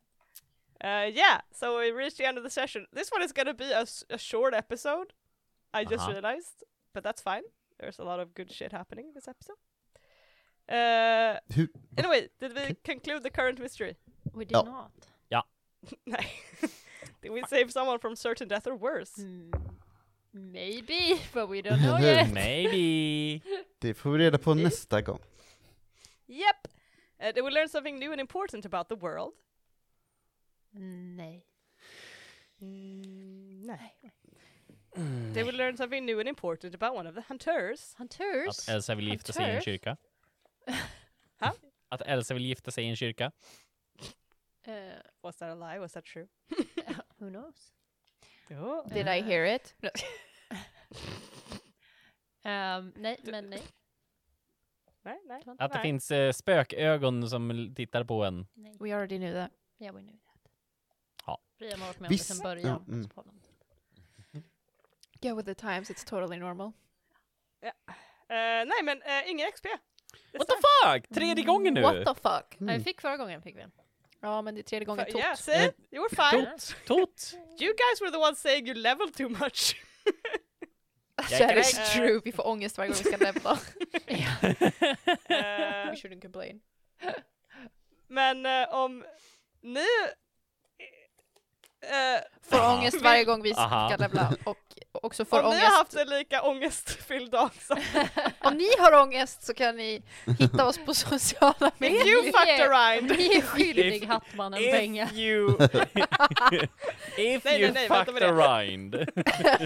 uh, yeah, so we reached the end of the session. This one is gonna be a short episode. I just Uh-huh. realized, but that's fine. There's a lot of good shit happening in this episode. Uh, Hur? anyway, did we conclude the current mystery? We did Ja. not. Nej. did we save someone from certain death or worse? Hmm. Maybe, but we don't know yet. Maybe. Det får vi reda på nästa gång. Yep. Uh, did we learn something new and important about the world? Nej. Mm, nej. Did we learn something new and important about one of the hunters? Hunters? Att Elsa vill gifta sig i en Hunters? kyrka. Att Elsa vill gifta sig i en kyrka. Eh, Was that a lie? Was that true? who knows? Ja. Did I hear it? Ehm, nej, men nej. Nej, nej. Att det nej. finns eh, spökögon som tittar på en. nej. We already knew that. Yeah, we knew that. Ja. Brian har varit med om det Visst- sedan början. ja, mm. på. Yeah, with the times it's totally normal. Eh, nej men uh, ingen XP. This What the fuck? Tredje gången nu! What the fuck? Ja, vi fick förra gången fick vi en. Ja, men det är tredje gången tot. yeah, see? You were fine. Tot! Tot! You guys were the ones saying you level too much. That is true, vi får ångest varje gång vi ska levla. Eh, We shouldn't complain. men eh, om ni... eh, Får ångest varje gång vi ska levla och också får om ni har ångest. haft en lika ångestfylld dag som Om ni har ångest så kan ni hitta oss på sociala If you medier. fucked around. Ni är skyldig If- Hattmannen If pengar. you... If Nej, you nej, nej, fucked around.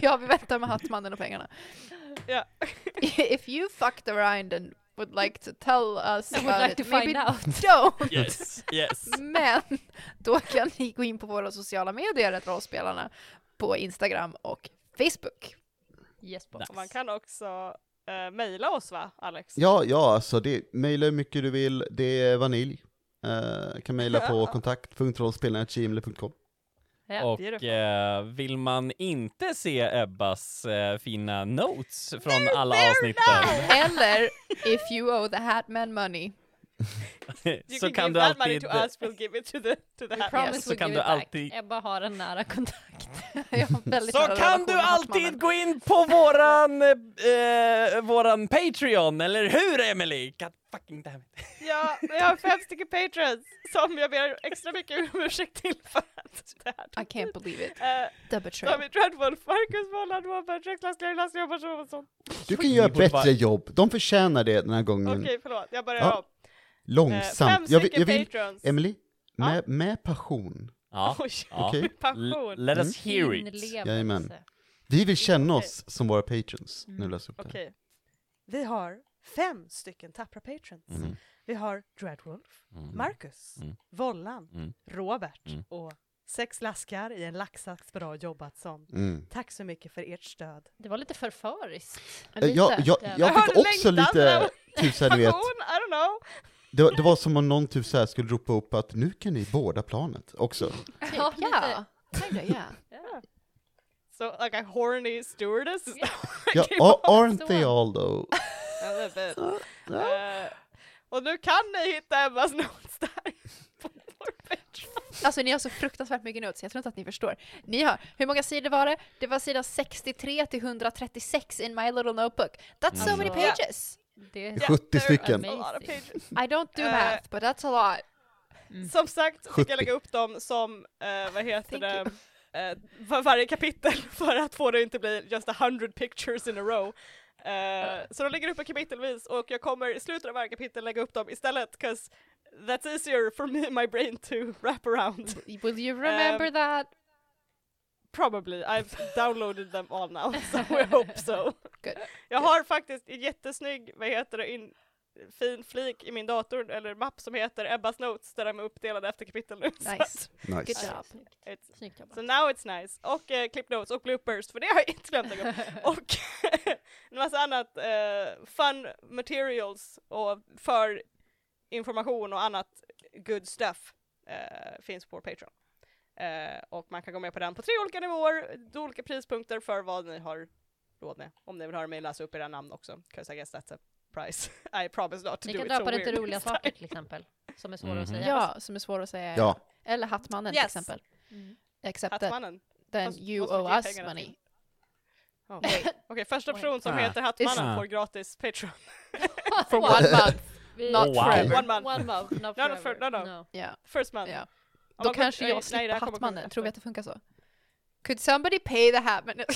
ja, vi väntar med Hattmannen och pengarna. Ja. If you fucked around and would like to tell us I would about like it, to find maybe out. don't. Yes, yes. Men då kan ni gå in på våra sociala medier, rollspelarna, på Instagram och Facebook. Yes, boss. Nice. Man kan också uh, mejla oss va, Alex? Ja, ja, alltså det, mejla hur mycket du vill, det är vanilj. Uh, kan mejla på kontakt.rollspelarna.gmail.com Ja. Och eh, vill man inte se Ebbas eh, fina notes från alla there avsnitten Eller if you owe the Hatman money. Så kan give du that money alltid to us, we'll give it to the, to the We hat. promise Yes, så kan du alltid- Ebba har en nära kontakt. Så kan du alltid gå in på våran, eh, våran Patreon, eller hur Emily? God fucking damn it. Ja, vi har fem stycken patrons som jag ber extra mycket om ursäkt till för att det här I can't believe it. Uh, The betrayal. har vi Dreadwolf, Marcus Molland, Wobber, Jack Lassler, Lasse sånt. Du kan göra bättre jobb, de förtjänar det den här gången. Okej, förlåt, jag börjar Ja, om. Eh, fem Långsamt. Jag vill, jag vill patrons. Emily, Ja. med, med passion. Ja, Oj. Okej. passion. Let us hear it. Jajamän. Vi vill känna oss som våra patrons. Nu Mm. läser jag upp det här. Okej. Vi har fem stycken tappra patrons. Mm. Vi har Dreadwolf, Mm. Marcus, Mm. Vollan, Mm. Robert Mm. och sex laskar i en laxax bra jobbat som. Mm. Tack så mycket för ert stöd. Det var lite förföriskt. Eh, Jag, jag, jag Hör fick också längtan? lite, typ såhär ni vet, Passion? I don't know. det, det var som om någon typ såhär skulle ropa upp att nu kan ni båda planet också. Ja, lite. ja. Kinda, yeah. Yeah. So like a horny stewardess? Ja. Ja, Keep a- on aren't they all though? Little bit. Eh, och nu kan ni hitta Emmas notes där. Alltså ni har så fruktansvärt mycket notes, jag tror inte att ni förstår. Ni har, hur många sidor var det? Det var sida 63 till 136 in my little notebook. That's so many Alltså- pages! Det är 70 stycken. I don't do Eh, math, but that's a lot. Som sagt fick 70. jag lägga upp dem som, eh, vad heter Thank det, eh, för varje kapitel för att få det inte bli just a hundred pictures in a row. Eh, så de ligger uppe kapitelvis och jag kommer i slutet av varje kapitel lägga upp dem istället 'cause that's easier for me my brain to wrap around. Will you remember Um, that? Probably, I've downloaded them all now, so I hope so. Good. Jag har faktiskt en jättesnygg, vad heter det, in, fin flik i min dator, eller mapp som heter Ebbas Notes, där de är uppdelade efter kapitel nu. Så Nice. att Good Nice. job. it's- Snyggt jobbat. So now it's nice. Och eh, clip notes och bloopers, för det har jag inte glömt upp. Och en massa annat eh, fun materials och för information och annat good stuff eh, finns på vår Patreon. Eh, och man kan gå med på den på tre olika nivåer, olika prispunkter för vad ni har råd med. Om ni vill höra mig läsa upp era namn också, 'cause I guess that's a price. I promise not to Ni do kan it so dra på lite weird roliga this time. saker till exempel. Som är svåra Mhm. att säga. Ja, som är svåra att säga. Ja. Eller Hattmannen Yes. till exempel. Mm. Except Hattmannen. then Fast you owe us money. till? Ja. Okej, första Wait. person som Ah. heter Hattmannen Is- får gratis Patreon. For one month. Not Oh, wow. forever. One month. One month, not No, no, forever. for- no, no. Ja. First month. Ja. Om Då kanske jag slipper Hattmannen. Tror vi att det funkar så? Could somebody pay the Hattmannen?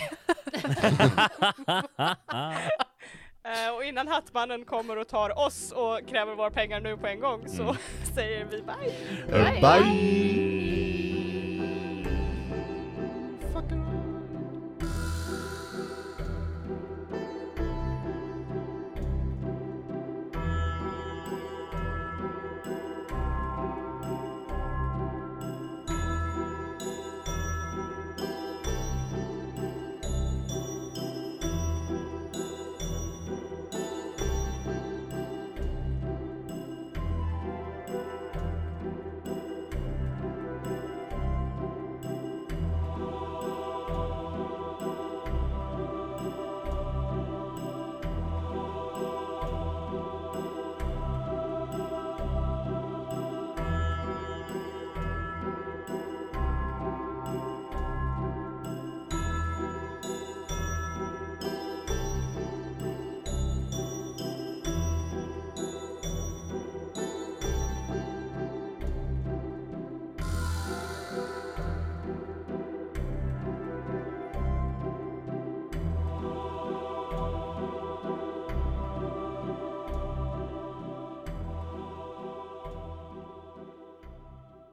Eh, och innan Hattmannen kommer och tar oss och kräver våra pengar nu på en gång så Mm. säger vi bye. Bye. Bye!